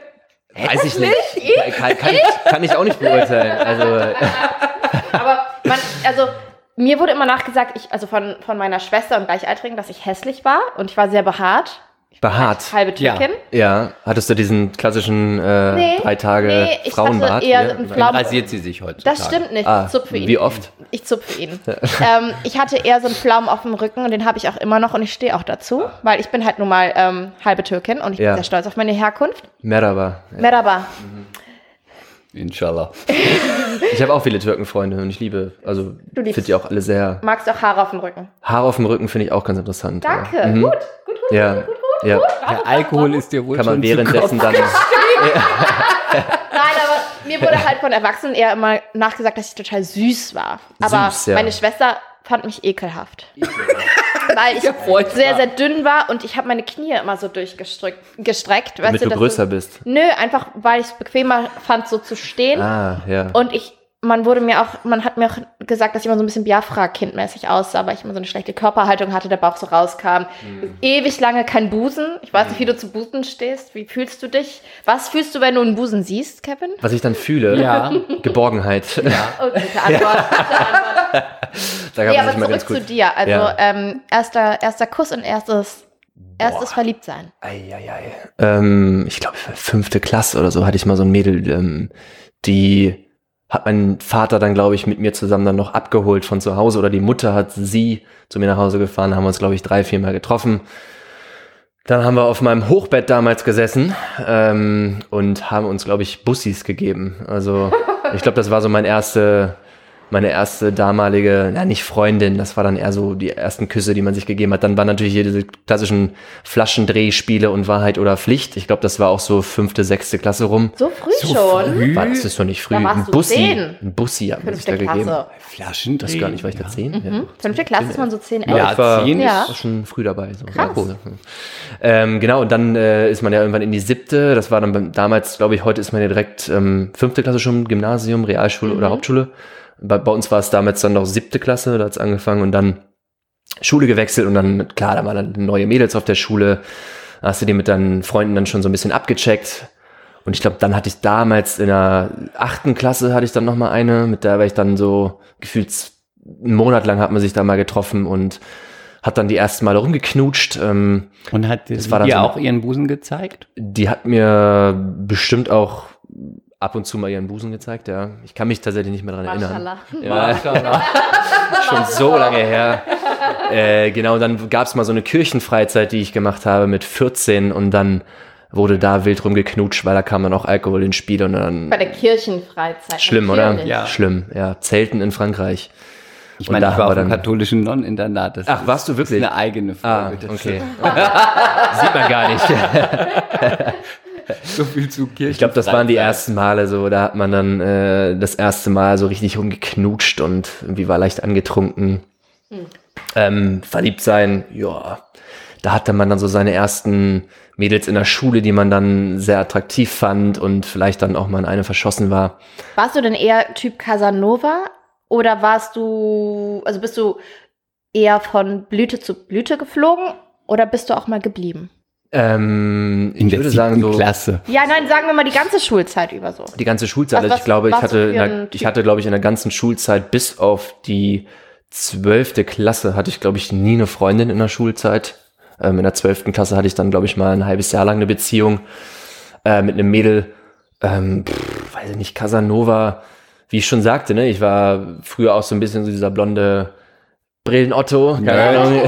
Weiß ich nicht. Kann, kann, kann ich auch nicht beurteilen. Also, Aber man, also mir wurde immer nachgesagt, ich, also von, von meiner Schwester und Gleichaltrigen, dass ich hässlich war und ich war sehr behaart. Behaart. Halbe Ja. Türkin. Ja, hattest du diesen klassischen äh, Nee, drei Tage nee, ich Frauenbart? hatte eher Ja? Flaum. rasiert sie sich heutzutage. Das stimmt nicht. Ah, ich zupfe ihn. wie oft? Ich zupfe ihn. ähm, ich hatte eher so einen Flaum auf dem Rücken und den habe ich auch immer noch und ich stehe auch dazu, weil ich bin halt nun mal ähm, halbe Türkin und ich Ja. bin sehr stolz auf meine Herkunft. Merhaba. Merhaba. Inshallah. Ich habe auch viele Türkenfreunde und ich liebe, also Du liebst- finde die auch alle sehr. Magst du auch Haare auf dem Rücken? Haare auf dem Rücken finde ich auch ganz interessant. Danke. Ja. Mhm. Gut, gut, gut. Ja, ja. Der Alkohol ist dir wohl Kann man schon währenddessen zu dann. Nein, aber mir wurde halt von Erwachsenen eher immer nachgesagt, dass ich total süß war. Aber Süß, ja. meine Schwester fand mich ekelhaft. Weil ich Ja, sehr, sehr dünn war und ich habe meine Knie immer so durchgestreckt. Gestreckt, weißt Damit du dass größer bist. Nö, einfach weil ich es bequemer fand, so zu stehen. Ah, ja. Und ich, man wurde mir auch, man hat mir auch gesagt, dass ich immer so ein bisschen Biafra-kindmäßig aussah, weil ich immer so eine schlechte Körperhaltung hatte, der Bauch so rauskam. Hm. Ewig lange kein Busen. Ich weiß nicht, wie du zu Busen stehst. Wie fühlst du dich? Was fühlst du, wenn du einen Busen siehst, Kevin? Was ich dann fühle, Ja. Geborgenheit. Oh, gute Antwort. Gute Antwort. da kann Nee, aber zurück zu dir. Also Ja. ähm, erster, erster Kuss und erstes, erstes Verliebtsein. Eieiei. Ähm, ich glaube, fünfte Klasse oder so hatte ich mal so ein Mädel, ähm, die hat mein Vater dann, glaube ich, mit mir zusammen dann noch abgeholt von zu Hause oder die Mutter hat sie zu mir nach Hause gefahren, haben uns, glaube ich, drei, vier Mal getroffen. Dann haben wir auf meinem Hochbett damals gesessen ähm, und haben uns, glaube ich, Bussis gegeben. Also ich glaube, das war so mein erste, meine erste damalige, na nicht Freundin, das war dann eher so die ersten Küsse, die man sich gegeben hat. Dann waren natürlich hier diese klassischen Flaschendrehspiele und Wahrheit oder Pflicht. Ich glaube, das war auch so fünfte, sechste Klasse rum. So früh schon. War, das ist doch nicht früh. Da warst Ein Bussi, zehn. ein Bussi hat man sich da gegeben. Flaschendrehen. Das gar nicht, war ich da zehn? Ja. Fünfte Klasse ist man so 10, 11. Ja, Ich war, zehn Ja. war schon früh dabei. So. Ja, cool. ähm, genau, und dann äh, ist man ja irgendwann in die siebte. Das war dann beim- damals, glaube ich, heute ist man ja direkt ähm, fünfte Klasse schon, Gymnasium, Realschule oder Hauptschule. Bei, bei uns war es damals dann noch siebte Klasse, da hat's angefangen und dann Schule gewechselt und dann, klar, da waren dann neue Mädels auf der Schule. Da hast du die mit deinen Freunden dann schon so ein bisschen abgecheckt. Und ich glaube, dann hatte ich damals in der achten Klasse hatte ich dann noch mal eine, mit der war ich dann so gefühlt einen Monat lang hat man sich da mal getroffen und hat dann die ersten Male rumgeknutscht. Ähm, Und hat sie war dann dir so auch ihren Busen gezeigt? die hat mir bestimmt auch ab und zu mal ihren Busen gezeigt, ja. Ich kann mich tatsächlich nicht mehr dran erinnern. Ja, schon so lange her. Äh, genau, dann gab es mal so eine Kirchenfreizeit, die ich gemacht habe mit 14 und dann wurde da wild rumgeknutscht, weil da kam dann auch Alkohol ins Spiel und dann Bei der Kirchenfreizeit. schlimm, oder? Ja. Schlimm, ja. Zelten in Frankreich. Ich meine, da ich war auf einem katholischen Nonneninternat. Das Ach, ist- warst du wirklich? Das ist eine eigene Ah, Folge. Das okay. Sieht man gar nicht. So viel zu Kirchen. Ich glaube, das waren die ersten Male so, da hat man dann äh, das erste Mal so richtig rumgeknutscht und irgendwie war leicht angetrunken. Ähm, verliebt sein, ja. Da hatte man dann so seine ersten Mädels in der Schule, die man dann sehr attraktiv fand und vielleicht dann auch mal in eine verschossen war. Warst du denn eher Typ Casanova oder warst du, also bist du eher von Blüte zu Blüte geflogen oder bist du auch mal geblieben? Ähm, in ich der würde sagen, so Klasse. Ja, nein, sagen wir mal die ganze Schulzeit über so. die ganze Schulzeit. Was- Also was ich glaube, ich hatte, der, ich hatte, glaube ich, in der ganzen Schulzeit bis auf die zwölfte Klasse hatte ich, glaube ich, nie eine Freundin in der Schulzeit. Ähm, in der zwölften Klasse hatte ich dann, glaube ich, mal ein halbes Jahr lang eine Beziehung äh, mit einem Mädel. Ähm, pff, weiß ich nicht, Casanova. Wie ich schon sagte, ne, ich war früher auch so ein bisschen so dieser blonde Brillenotto, keine Ahnung,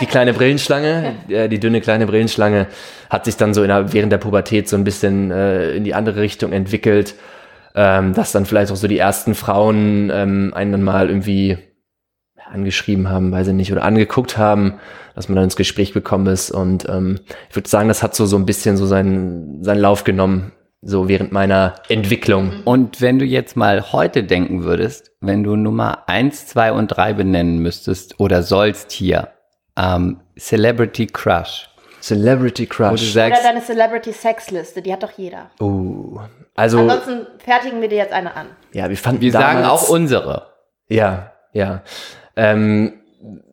die kleine Brillenschlange, äh, die dünne kleine Brillenschlange hat sich dann so in der, während der Pubertät so ein bisschen äh, in die andere Richtung entwickelt, ähm, dass dann vielleicht auch so die ersten Frauen ähm, einen dann mal irgendwie angeschrieben haben, weiß ich nicht, oder angeguckt haben, dass man dann ins Gespräch gekommen ist. Und ähm, ich würde sagen, das hat so so ein bisschen so seinen seinen Lauf genommen, so während meiner Entwicklung. Und wenn du jetzt mal heute denken würdest, wenn du Nummer eins, zwei und drei benennen müsstest oder sollst hier, ähm, Celebrity Crush, Celebrity wo du Crush. Oder sagst, deine Celebrity Sex Liste, die hat doch jeder. Oh, also Ansonsten fertigen wir dir jetzt eine an. ja, wir fanden wir sagen damals- auch unsere. Ja, ja. Ähm,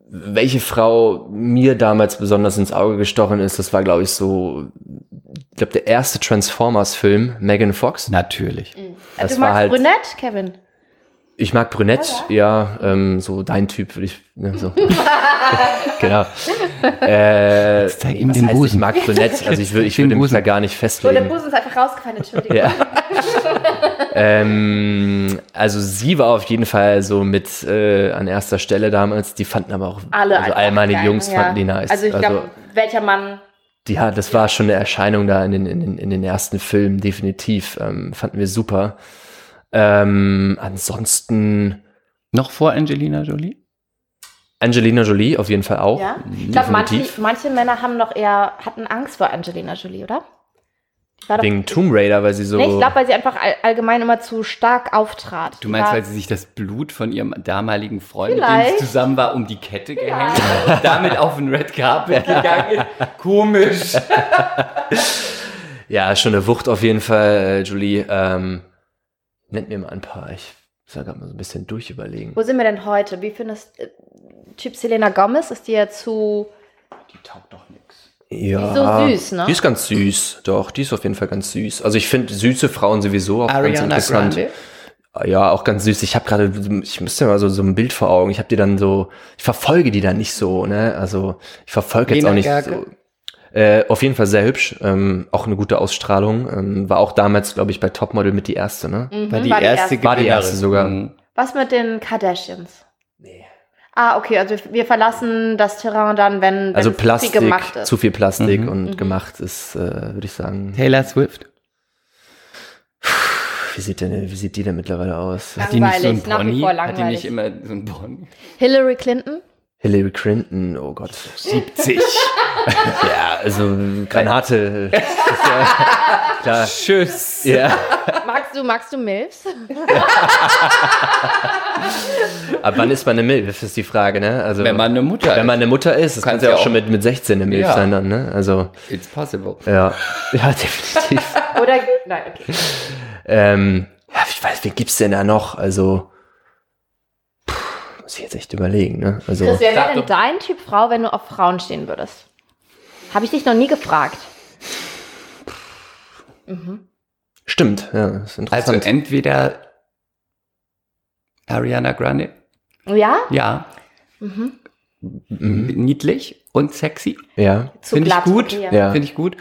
welche Frau mir damals besonders ins Auge gestochen ist, das war, glaube ich, so, ich glaube, der erste Transformers-Film, Megan Fox. Natürlich. Das du war magst halt- Brünett, Kevin? Ich mag Brünett, ja, ähm, so dein Typ würde ich, ne, so. genau. Äh, Zeig ihm den heißt, ich Busen. mag Brünett, also ich, würde ich Den würde mich Busen. da gar nicht Oh, der festlegen. Busen ist einfach rausgefallen, Entschuldigung. Ja. ähm, also sie war auf jeden Fall so mit äh, an erster Stelle damals. Die fanden aber auch, Alle also all meine geil, Jungs ja. fanden die nice. Also ich glaube, welcher Mann ja, das war schon eine Erscheinung da in den, in den, in den ersten Filmen, definitiv. Ähm, fanden wir super. Ähm, ansonsten Noch vor Angelina Jolie? Angelina Jolie auf jeden Fall auch. Ja. Ich glaube, manche, manche Männer haben noch eher, hatten Angst vor Angelina Jolie, oder? Doch- Wegen Tomb Raider, weil sie so. Nee, ich glaube, weil sie einfach all, allgemein immer zu stark auftrat. Du meinst, ja. weil sie sich das Blut von ihrem damaligen Freund, mit dem Vielleicht. sie zusammen war, um die Kette gehängt hat, damit auf den Red Carpet gegangen ist? Komisch. Ja, schon eine Wucht auf jeden Fall, äh, Jolie. Ähm, nennt mir mal ein paar. Ich gerade mal so ein bisschen durchüberlegen. Wo sind wir denn heute? Wie findest äh, Typ Selena Gomez? Ist die ja zu. Die taugt doch nichts. Ja. Die ist so süß, ne? Die ist ganz süß, doch, die ist auf jeden Fall ganz süß. Also ich finde süße Frauen sowieso auch ganz Ariana interessant. Grande? Ja, auch ganz süß. Ich habe gerade, ich müsste mal so, so ein Bild vor Augen. Ich habe die dann so, ich verfolge die dann nicht so, ne? Also ich verfolge jetzt Lena auch nicht Gerke? so. Äh, auf jeden Fall sehr hübsch, ähm, auch eine gute Ausstrahlung. Ähm, war auch damals, glaube ich, bei Topmodel mit die erste, ne? Mhm, War die erste War die erste sogar. Mhm. Was mit den Kardashians? Nee. Ah, okay, also wir verlassen das Terrain dann, wenn, wenn Also Plastik, viel gemacht ist. zu viel Plastik Mhm. und gemacht ist, äh, würde ich sagen. Taylor Swift? Wie sieht, denn, wie sieht die denn mittlerweile aus? Hat die nicht so ein Pony? Hat die nicht immer so ein Pony? Hillary Clinton? Hillary Clinton, oh Gott. 70. Ja, also Granate. Ist ja, klar. Tschüss. Ja. Magst du, magst du Milfs? Ab wann ist man eine Milf, ist die Frage, ne? Also, Wenn man eine Mutter wenn man eine Mutter ist, das kann Kannst ja ja auch auch- schon mit, mit 16 eine Milf Ja. sein dann, ne? Also, It's possible. ja. Ja, definitiv. Oder, nein, okay. ähm, ja, ich weiß, wen gibt's denn da noch? Also, muss ich jetzt echt überlegen, ne? Also, Chris, wer wäre denn dein Typ Frau, wenn du auf Frauen stehen würdest? Habe ich dich noch nie gefragt. stimmt, ja, das ist Also interessant. entweder Ariana Grande, Ja? ja, Mhm. niedlich und sexy, ja, Zu finde ich gut, Ja. Finde ich gut.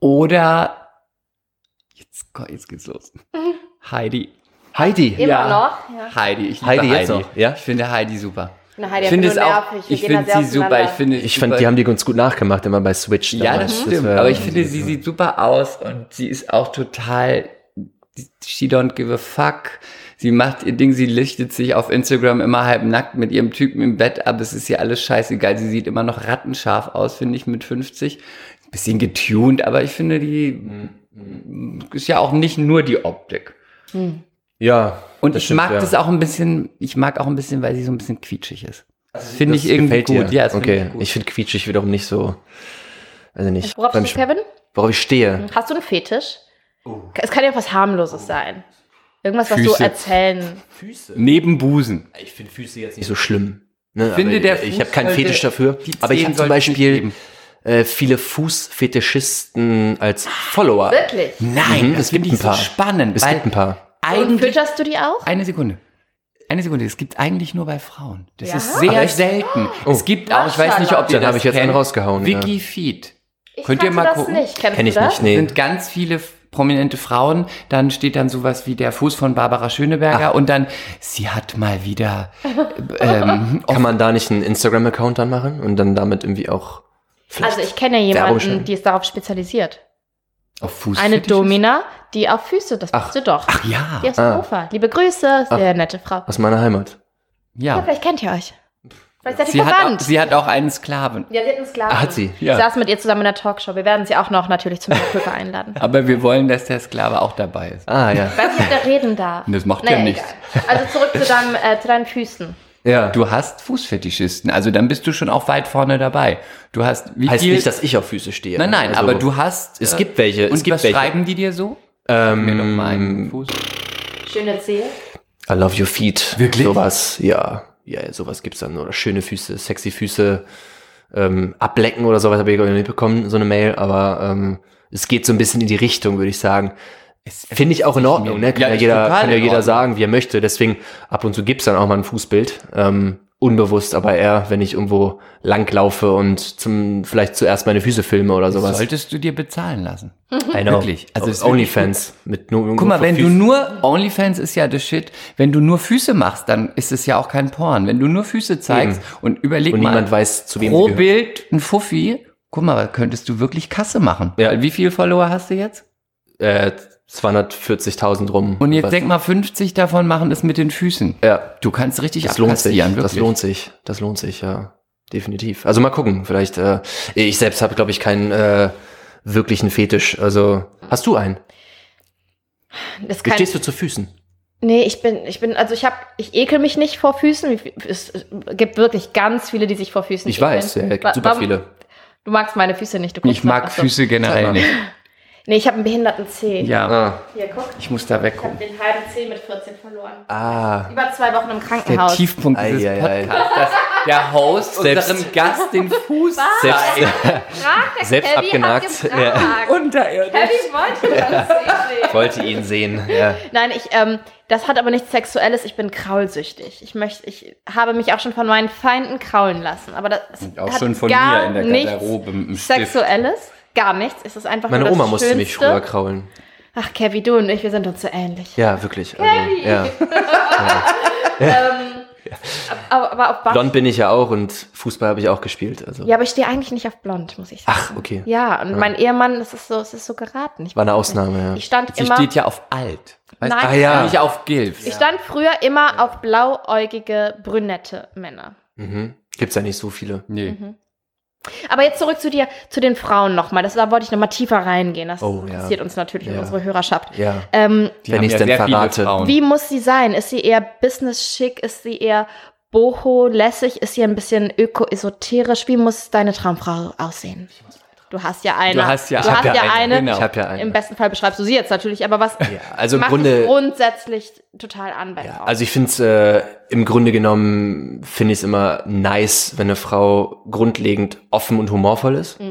Oder jetzt, jetzt geht's los. Heidi. Heidi. Immer Ja. noch? Ja. Heidi, ich liebe Heidi Heidi. jetzt noch, ja? Ich finde Heidi super. Na, Heidi, Ich finde es auch, ich finde sie super. Ich finde, Ich fand, die haben die ganz gut nachgemacht, immer bei Switch. Ja, damals. das stimmt. war- aber ich finde, sie sieht super aus und sie ist auch total. She don't give a fuck. Sie macht ihr Ding, sie lichtet sich auf Instagram immer halb nackt mit ihrem Typen im Bett, aber es ist ihr alles scheißegal. Sie sieht immer noch rattenscharf aus, finde ich, mit 50. Bisschen getuned, aber ich finde, die ist ja auch nicht nur die Optik. Ja. Und das ich stimmt, mag ja. das auch ein bisschen, ich mag auch ein bisschen, weil sie so ein bisschen quietschig ist. Das finde ich irgendwie gefällt gut. dir. Ja, das finde okay, ich gut. ich finde quietschig wiederum nicht so. Also nicht. Worauf stehst du, Kevin? Worauf ich stehe. Hast du einen Fetisch? Es kann ja was harmloses sein. Irgendwas, was du erzählen. Füße. Neben Busen. Ich finde Füße jetzt nicht so schlimm. Ne? finde, aber der ich habe keinen Fetisch dafür. Aber ich habe zum Beispiel äh, viele Fußfetischisten als Follower. Wirklich? Nein, Mhm, das es gibt finde ich ein paar. so spannend. Es gibt ein paar. Und eigentlich fütterst du die auch? Eine Sekunde. Eine Sekunde, das gibt eigentlich nur bei Frauen. Das Ja? ist sehr Ach, echt? selten. Es gibt auch, ich weiß nicht, ob ihr das habe ich jetzt einen kennt, rausgehauen, ja. Wiki Feed. Ich Könnt ihr mal das gucken? nicht. Kennst Kenn ich du das? nicht, nee. sind ganz viele prominente Frauen, dann steht dann sowas wie der Fuß von Barbara Schöneberger und dann, sie hat mal wieder ähm, Kann man da nicht einen Instagram-Account dann machen und dann damit irgendwie auch. Also ich kenne ja jemanden, die ist darauf spezialisiert. Auf Fuß. Eine Domina, die auf Füße, das Ach. bist du doch. Ach ja. Die aus Ah. Hannover. Liebe Grüße, sehr nette Frau. Aus meiner Heimat. Ja, Ja. vielleicht kennt ihr euch. Vielleicht seid ihr Sie hat, auch, sie hat auch einen Sklaven. ja, sie hat einen Sklaven. Ah, hat sie? Ja. Ich saß mit ihr zusammen in der Talkshow. Wir werden sie auch noch natürlich zum Kulpa einladen. Aber wir wollen, dass der Sklave auch dabei ist. Ah, ja. Ich weiß nicht, ob der reden darf. Das macht Naja, ja nichts. egal. Also zurück zu, deinem, äh, zu deinen Füßen. Ja. Du hast Fußfetischisten, also dann bist du schon auch weit vorne dabei. Du hast wie heißt viel? nicht, dass ich auf Füße stehe. nein, nein, Also, aber du hast. Es äh, gibt welche. Und es gibt was welche. schreiben die dir so? Ähm, Mir doch mal einen Fuß. Schöne Zehe. I love your feet. Wirklich? Sowas, ja. Ja, ja, sowas gibt's dann. Oder schöne Füße, sexy Füße, ähm, ablecken oder sowas habe ich gar nicht bekommen, so eine Mail, aber ähm, es geht so ein bisschen in die Richtung, würde ich sagen. Finde ich auch in Ordnung, ne? Kann Ja, ja, jeder, kann ja jeder sagen, wie er möchte. Deswegen ab und zu gibt's dann auch mal ein Fußbild. Ähm, unbewusst, aber eher, wenn ich irgendwo langlaufe und zum vielleicht zuerst meine Füße filme oder sowas. Solltest du dir bezahlen lassen. I know. Wirklich. Also ist Onlyfans mit nur Guck mal, wenn du nur OnlyFans ist ja the shit. Wenn du nur Füße machst, dann ist es ja auch kein Porn. Wenn du nur Füße zeigst und überleg und mal niemand weiß, zu wem pro. Bild ein Fuffi, guck mal, könntest du wirklich Kasse machen. Ja. Weil Wie viele Follower hast du jetzt? äh, 240.000 rum. Und jetzt Was- denk mal, 50 davon machen es mit den Füßen. ja, Du kannst richtig das lohnt sich. abkassieren, Das wirklich. lohnt sich. Das lohnt sich, ja. Definitiv. Also mal gucken. Vielleicht, äh, ich selbst habe, glaube ich, keinen äh, wirklichen Fetisch. Also, hast du einen? Das Wie kann, stehst du zu Füßen? nee, ich bin, ich bin, also ich habe, ich ekel mich nicht vor Füßen. Es gibt wirklich ganz viele, die sich vor Füßen Ich ekeln. weiß, ja, Wa- gibt super viele. Du magst meine Füße nicht. Du Ich mag. Füße generell nicht. Nee, ich habe einen behinderten Zeh. Ja, Ah, Hier, guck. ich muss da Ich habe den halben Zeh mit 14 verloren. ah. Über zwei Wochen im Der Krankenhaus. Tiefpunkt dieses Ei, ei. Podcasts, dass der Host Selbst- unserem Gast den Fuß Selbst, der Selbst Kevin abgenagt. Hat gefragt. unterirdisch. Kevin wollte das sehen. wollte ihn sehen. Ja. Nein, ich, ähm, das hat aber nichts Sexuelles. Ich bin kraulsüchtig. Ich möchte, ich habe mich auch schon von meinen Feinden kraulen lassen. Aber das Auch hat schon von gar mir in der nichts Garderobe mit dem Stift. Gar nichts. Es ist einfach Meine nur das Oma musste mich früher kraulen. Ach, Kevin, du und ich, wir sind uns so ähnlich. Ja, wirklich. Also, ja. Ähm, aber, aber auf. Blond bin ich ja auch und Fußball habe ich auch gespielt. Also. Ja, aber ich stehe eigentlich nicht auf blond, muss ich sagen. Ach, okay. Ja, und mein Ehemann, das ist so, es ist so geraten. Ich War eine. Ausnahme, ja. Ich stand Sie immer. steht ja auf alt. Weißt Nein. du? Ah, ja. Nicht auf Gilfs. Ich stand früher immer auf blauäugige, brünette Männer. Mhm. Gibt's ja nicht so viele. Nee. Aber jetzt zurück zu dir, zu den Frauen nochmal. Das, da wollte ich nochmal tiefer reingehen. Das Oh, ja. interessiert uns natürlich und Ja. unsere Hörerschaft. Ja. Ähm, Die Wenn ich's ja denn verrate. Wie muss sie sein? Ist sie eher business-schick? Ist sie eher boho-lässig? Ist sie ein bisschen öko-esoterisch? Wie muss deine Traumfrau aussehen? Du hast ja eine. Du hast ja- du ich hab hast ja ja eine, eine. genau. Ich habe ja einen. Im besten Fall beschreibst du sie jetzt natürlich, aber was ja, also im macht Grunde. grundsätzlich total an bei Ja, also ich finde es äh, im Grunde genommen finde ich es immer nice, wenn eine Frau grundlegend offen und humorvoll ist.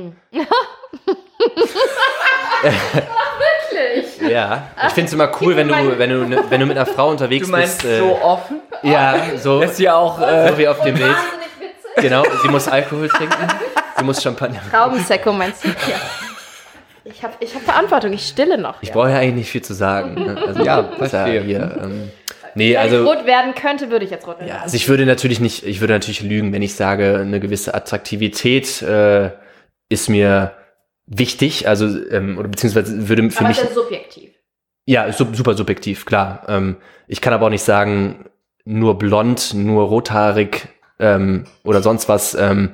Wirklich? Ja, ich finde es immer cool, wenn du wenn du ne, wenn du mit einer Frau unterwegs Du meinst bist. Äh, so offen? ja, so ist ja auch. Äh, so wie auf dem Bild. Genau, sie muss Alkohol trinken, sie muss Champagner. Traubensäcko meinst du? Ja. Ich habe ich hab Verantwortung, ich stille noch. Ich ja. brauche ja eigentlich nicht viel zu sagen. Ne? Also, Ja, ist ja verstehe. hier. Ähm, nee, Wenn also ich rot werden könnte, würde ich jetzt rot werden. Ja, also ich würde natürlich nicht, ich würde natürlich lügen, wenn ich sage, eine gewisse Attraktivität äh, ist mir wichtig, also ähm, oder beziehungsweise würde für aber mich ist ja subjektiv. ja sub- super subjektiv, klar. Ähm, ich kann aber auch nicht sagen, nur blond, nur rothaarig ähm, oder sonst was ähm,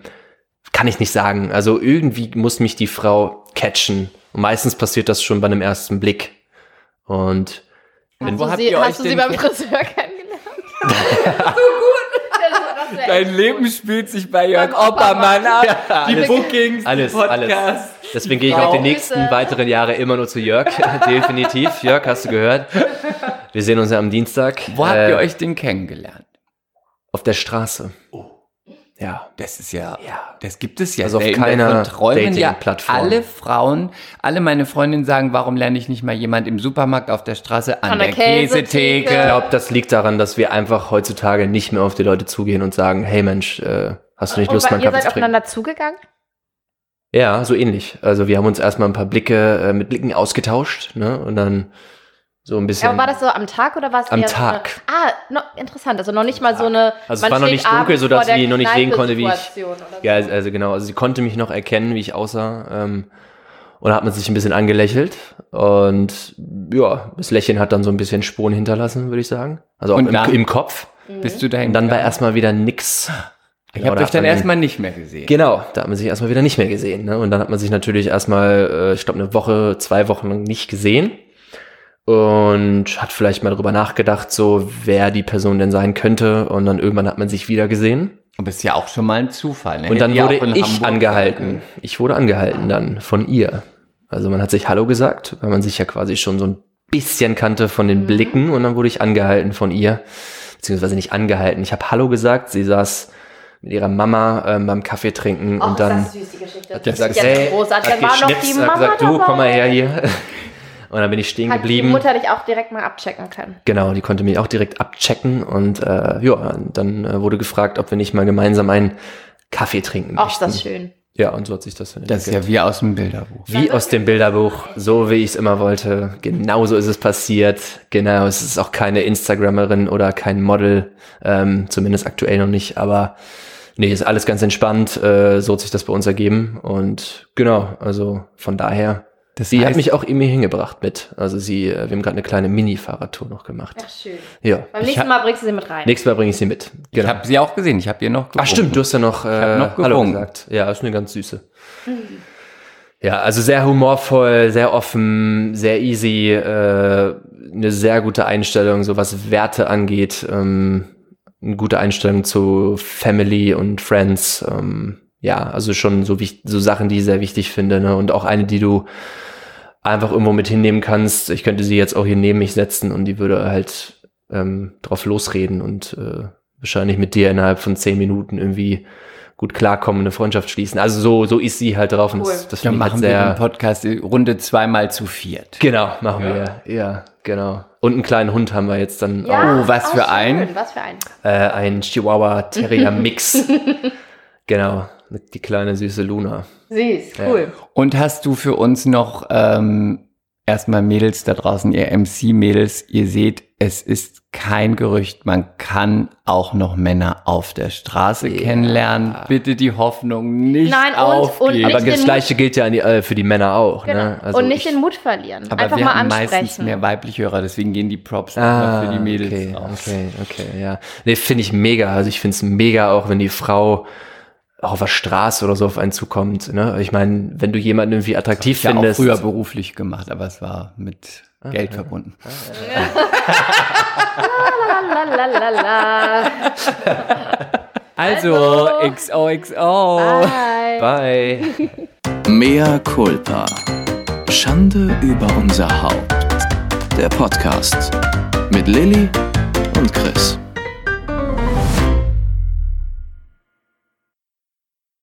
kann ich nicht sagen. Also irgendwie muss mich die Frau catchen und meistens passiert das schon bei einem ersten Blick und Hast wo du habt sie, ihr euch hast du sie beim Friseur kennengelernt? so gut. Dein Leben spielt sich bei Jörg Oppermann ab. Ja, die alles- Bookings, alles, die Podcasts. alles. Deswegen gehe ich auch die nächsten weiteren Jahre immer nur zu Jörg. Definitiv. Jörg, hast du gehört? Wir sehen uns ja am Dienstag. Wo habt Äh, ihr euch denn kennengelernt? Auf der Straße. Ja. Das ist ja, Ja. das gibt es ja Also auf keiner träumen ja Dating-Plattform. alle Frauen, alle meine Freundinnen sagen, warum lerne ich nicht mal jemand im Supermarkt auf der Straße an An der, der Käsetheke. Ich glaube, das liegt daran, dass wir einfach heutzutage nicht mehr auf die Leute zugehen und sagen, hey Mensch, äh, hast du nicht Lust, mal einen ihr Kaffee seid zu trinken? aufeinander zugegangen? Ja, so ähnlich. Also wir haben uns erstmal ein paar Blicke äh, mit Blicken ausgetauscht, ne? Und dann so ein bisschen. Aber war das so am Tag oder war es Am eher Tag. So eine, ah, no, interessant. Also noch nicht mal so eine. Also es war noch nicht dunkel, sodass sie noch nicht sehen konnte, wie ich- so. Ja, also genau. Also sie konnte mich noch erkennen, wie ich aussah. Ähm, und da hat man sich ein bisschen angelächelt. Und ja, das Lächeln hat dann so ein bisschen Spuren hinterlassen, würde ich sagen. Also auch im, im Kopf. Bist du dahin? Und dann war erstmal wieder nix. ich Genau, habe da hat dann erstmal nicht mehr gesehen. Genau, da hat man sich erstmal wieder nicht mehr gesehen. Ne? Und dann hat man sich natürlich erstmal, äh, ich glaube, eine Woche, zwei Wochen lang nicht gesehen. Und hat vielleicht mal darüber nachgedacht, so wer die Person denn sein könnte. Und dann irgendwann hat man sich wieder gesehen. Aber ist ja auch schon mal ein Zufall. Ne? Und dann wurde ich Hamburg angehalten. Ich wurde angehalten dann von ihr. Also man hat sich Hallo gesagt, weil man sich ja quasi schon so ein bisschen kannte von den Blicken. Und dann wurde ich angehalten von ihr. Beziehungsweise nicht angehalten. Ich habe Hallo gesagt. Sie saß mit ihrer Mama ähm, beim Kaffee trinken. Och, und dann ist das süß, die Geschichte. hat gesagt, Jetzt hey, großartig. hat Dann war noch die Mama gesagt, du, dabei. komm mal her hier. Und dann bin ich stehen Hat die geblieben. Mutter dich auch direkt mal abchecken können. Genau, die konnte mich auch direkt abchecken und äh, ja, dann äh, wurde gefragt, ob wir nicht mal gemeinsam einen Kaffee trinken Ach, ist möchten. das schön. Ja, und so hat sich das dann Das ist ja wie aus dem Bilderbuch. Wie aus dem Bilderbuch, so wie ich es immer wollte. Genauso ist es passiert. Genau, es ist auch keine Instagrammerin oder kein Model, ähm, zumindest aktuell noch nicht, aber nee, ist alles ganz entspannt. Äh, so hat sich das bei uns ergeben. Und genau, also von daher, Das sie hat heißt- mich auch irgendwie hingebracht mit. Also sie, äh, wir haben gerade eine kleine Mini-Fahrradtour noch gemacht. Ach, schön. Ja. Beim nächsten Mal bringst du sie mit rein. Nächstes Mal bringe ich sie mit. Ich Genau. habe sie auch gesehen. Ich habe ihr noch Ach gewunken. stimmt, du hast ja noch, äh, noch Hallo gewunken. gesagt. Ja, ist eine ganz süße. Ja, also sehr humorvoll, sehr offen, sehr easy, äh, eine sehr gute Einstellung, so was Werte angeht, ähm, eine gute Einstellung zu Family und Friends, ähm, ja, also schon so, so Sachen, die ich sehr wichtig finde, ne? und auch eine, die du einfach irgendwo mit hinnehmen kannst. Ich könnte sie jetzt auch hier neben mich setzen und die würde halt ähm, drauf losreden und äh, wahrscheinlich mit dir innerhalb von zehn Minuten irgendwie gut klarkommen, eine Freundschaft schließen. Also so, so ist sie halt drauf und Cool. das, das Dann finde ich halt machen wir den sehr. Podcast Runde zweimal zu viert. Genau, machen wir. Ja, genau. Und einen kleinen Hund haben wir jetzt dann Ja, Oh, was ach, für schön. ein? Was für ein. auch. Äh, ein Chihuahua Terrier Mix. genau, die kleine süße Luna. Süß, cool. Und hast du für uns noch ähm, erstmal Mädels da draußen, ihr MC-Mädels, ihr seht, es ist kein Gerücht, man kann auch noch Männer auf der Straße Ja. kennenlernen. Bitte die Hoffnung nicht Nein, und- aufgeben. und nicht Aber das Gleiche gilt ja an die, äh, für die Männer auch. Genau. Ne? Also und nicht ich- den Mut verlieren. Aber Einfach wir mal haben meistens ansprechen. mehr weibliche Hörer, deswegen gehen die Props Ah, immer für die Mädels okay, raus. okay, okay, ja. Nee, finde ich mega. Also ich finde es mega auch, wenn die Frau auch auf der Straße oder so auf einen zukommt. Ne? Ich meine, wenn du jemanden irgendwie attraktiv Ja, auch findest. früher beruflich gemacht, aber es war mit Geld verbunden. Lalalala. Also, Also. XOXO. Bye. Bye. Mea culpa. Schande über unser Haupt. Der Podcast mit Lilly und Chris.